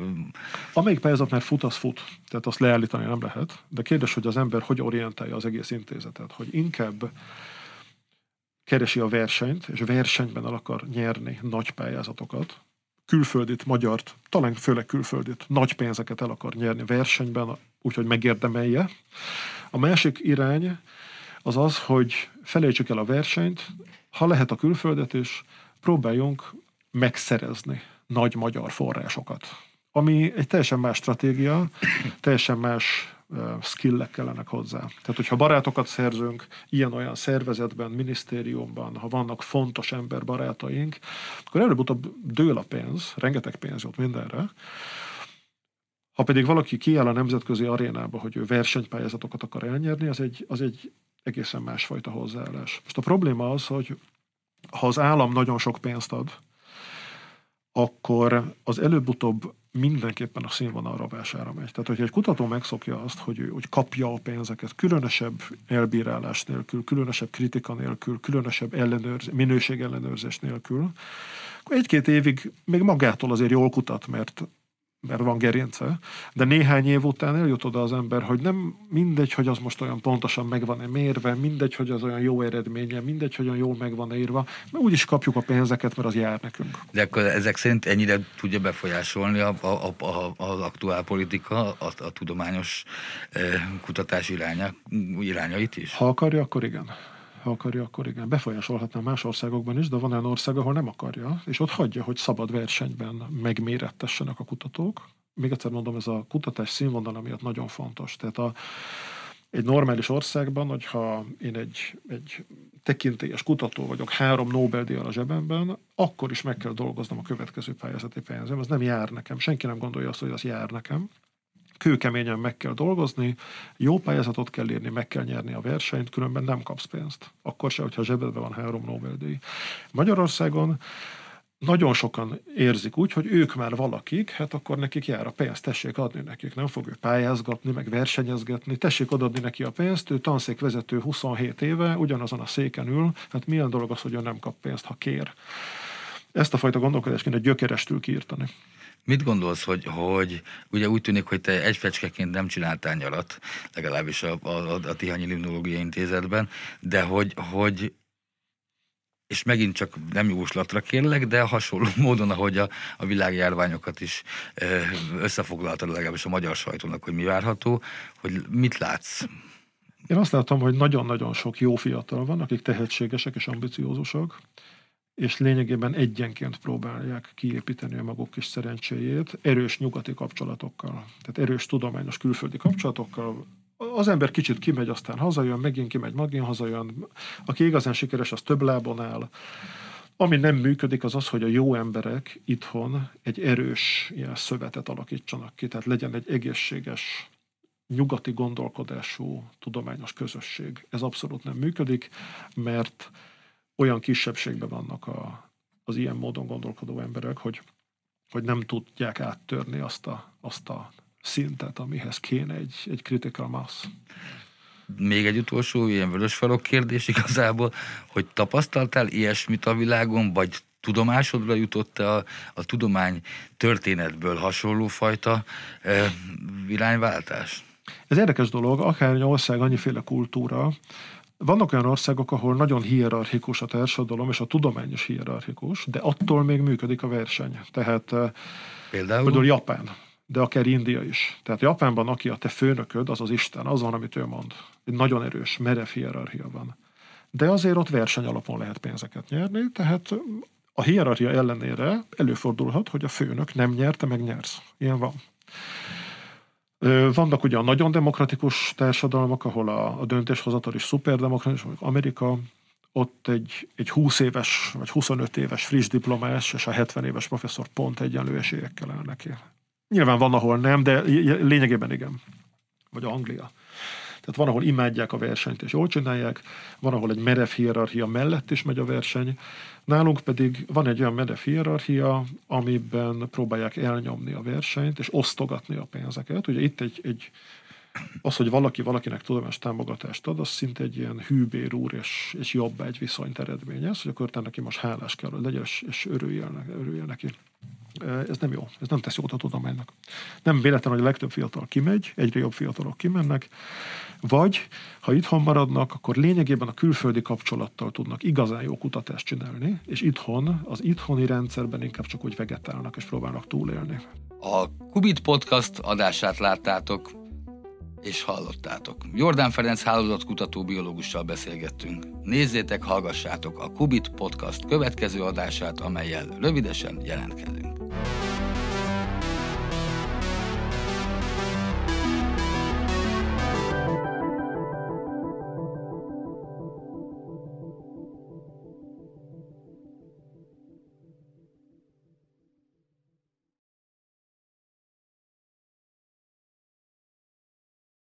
[SPEAKER 2] Amelyik pályázat már fut, az fut. Tehát azt leállítani nem lehet. De kérdés, hogy az ember hogy orientálja az egész intézetet, hogy inkább keresi a versenyt, és versenyben el akar nyerni nagy pályázatokat, külföldit, magyart, talán főleg külföldit, nagy pénzeket el akar nyerni versenyben, úgyhogy megérdemelje. A másik irány az az, hogy felejtsük el a versenyt, ha lehet a külföldet is, próbáljunk megszerezni nagy magyar forrásokat. Ami egy teljesen más stratégia, teljesen más skillek kellenek hozzá. Tehát, hogyha barátokat szerzünk ilyen-olyan szervezetben, minisztériumban, ha vannak fontos ember barátaink, akkor előbb-utóbb dől a pénz, rengeteg pénz jut mindenre, ha pedig valaki kiáll a nemzetközi arénába, hogy ő versenypályázatokat akar elnyerni, az egy, az egy egészen másfajta hozzáállás. Most a probléma az, hogy ha az állam nagyon sok pénzt ad, akkor az előbb-utóbb mindenképpen a színvonal rovására megy. Tehát, hogyha egy kutató megszokja azt, hogy, hogy kapja a pénzeket, különösebb elbírálás nélkül, különösebb kritika nélkül, különösebb ellenőrz, minőség ellenőrzés nélkül, akkor egy-két évig még magától azért jól kutat, mert mert van gerince, de néhány év után eljut oda az ember, hogy nem mindegy, hogy az most olyan pontosan meg van-e mérve, mindegy, hogy az olyan jó eredménye, mindegy, hogy olyan jól meg van írva, mert úgyis kapjuk a pénzeket, mert az jár nekünk.
[SPEAKER 1] De akkor ezek szerint ennyire tudja befolyásolni a, a, a, a, az aktuál politika, a, a tudományos e, kutatás iránya, irányait is?
[SPEAKER 2] Ha akarja, akkor igen ha akarja, akkor igen, befolyásolhatná más országokban is, de van olyan ország, ahol nem akarja, és ott hagyja, hogy szabad versenyben megmérettessenek a kutatók. Még egyszer mondom, ez a kutatás színvonal miatt nagyon fontos. Tehát a, egy normális országban, hogyha én egy, egy tekintélyes kutató vagyok, három Nobel-díjjal a zsebemben, akkor is meg kell dolgoznom a következő pályázati pénzem. Ez nem jár nekem. Senki nem gondolja azt, hogy az jár nekem kőkeményen meg kell dolgozni, jó pályázatot kell írni, meg kell nyerni a versenyt, különben nem kapsz pénzt. Akkor se, hogyha zsebedben van három Nobel-díj. Magyarországon nagyon sokan érzik úgy, hogy ők már valakik, hát akkor nekik jár a pénzt, tessék adni nekik, nem fog ő pályázgatni, meg versenyezgetni, tessék adni neki a pénzt, ő tanszékvezető 27 éve, ugyanazon a széken ül, hát milyen dolog az, hogy ő nem kap pénzt, ha kér. Ezt a fajta gondolkodást kéne gyökerestül kiírtani.
[SPEAKER 1] Mit gondolsz, hogy, hogy ugye úgy tűnik, hogy te egy fecskeként nem csináltál nyarat, legalábbis a, a, a Tihanyi Limnológiai Intézetben, de hogy, hogy és megint csak nem jóslatra kérlek, de hasonló módon, ahogy a, a világjárványokat is összefoglaltad legalábbis a magyar sajtónak, hogy mi várható, hogy mit látsz?
[SPEAKER 2] Én azt látom, hogy nagyon-nagyon sok jó fiatal van, akik tehetségesek és ambiciózusak, és lényegében egyenként próbálják kiépíteni a maguk kis szerencséjét erős nyugati kapcsolatokkal, tehát erős tudományos külföldi kapcsolatokkal. Az ember kicsit kimegy, aztán hazajön, megint kimegy, megint hazajön. Aki igazán sikeres, az több lábon áll. Ami nem működik, az az, hogy a jó emberek itthon egy erős ilyen szövetet alakítsanak ki, tehát legyen egy egészséges, nyugati gondolkodású tudományos közösség. Ez abszolút nem működik, mert olyan kisebbségben vannak a, az ilyen módon gondolkodó emberek, hogy, hogy nem tudják áttörni azt a, azt a szintet, amihez kéne egy, egy critical mass.
[SPEAKER 1] Még egy utolsó ilyen vörös falok kérdés igazából, hogy tapasztaltál ilyesmit a világon, vagy tudomásodra jutott a, a tudomány történetből hasonló fajta e, irányváltás?
[SPEAKER 2] Ez érdekes dolog, akár egy ország, annyiféle kultúra, vannak olyan országok, ahol nagyon hierarchikus a társadalom, és a tudomány is hierarchikus, de attól még működik a verseny. Tehát eh, például, például Japán, de akár India is. Tehát Japánban, aki a te főnököd, az az Isten, az van, amit ő mond. Egy nagyon erős, merev hierarchia van. De azért ott verseny alapon lehet pénzeket nyerni, tehát a hierarchia ellenére előfordulhat, hogy a főnök nem nyerte, meg nyersz. Ilyen van. Vannak ugye a nagyon demokratikus társadalmak, ahol a, a döntéshozatal is szuperdemokratikus, Amerika, ott egy, egy 20 éves vagy 25 éves friss diplomás és a 70 éves professzor pont egyenlő esélyekkel áll neki. Nyilván van, ahol nem, de lényegében igen. Vagy Anglia. Tehát van, ahol imádják a versenyt és jól csinálják, van, ahol egy merev hierarchia mellett is megy a verseny, nálunk pedig van egy olyan merev hierarchia, amiben próbálják elnyomni a versenyt és osztogatni a pénzeket. Ugye itt egy, egy az, hogy valaki valakinek tudományos támogatást ad, az szinte egy ilyen hűbér úr és, és jobb egy viszonyt eredményez, hogy akkor neki most hálás kell, hogy legyen, és, és örüljél, örüljél neki. Ez nem jó, ez nem tesz jót a tudománynak. Nem véletlen, hogy a legtöbb fiatal kimegy, egyre jobb fiatalok kimennek, vagy ha itthon maradnak, akkor lényegében a külföldi kapcsolattal tudnak igazán jó kutatást csinálni, és itthon, az itthoni rendszerben inkább csak úgy vegetálnak és próbálnak túlélni.
[SPEAKER 1] A Kubit Podcast adását láttátok, és hallottátok. Jordán Ferenc hálózatkutató biológussal beszélgettünk. Nézzétek, hallgassátok a Kubit Podcast következő adását, amelyel rövidesen jelentkezünk.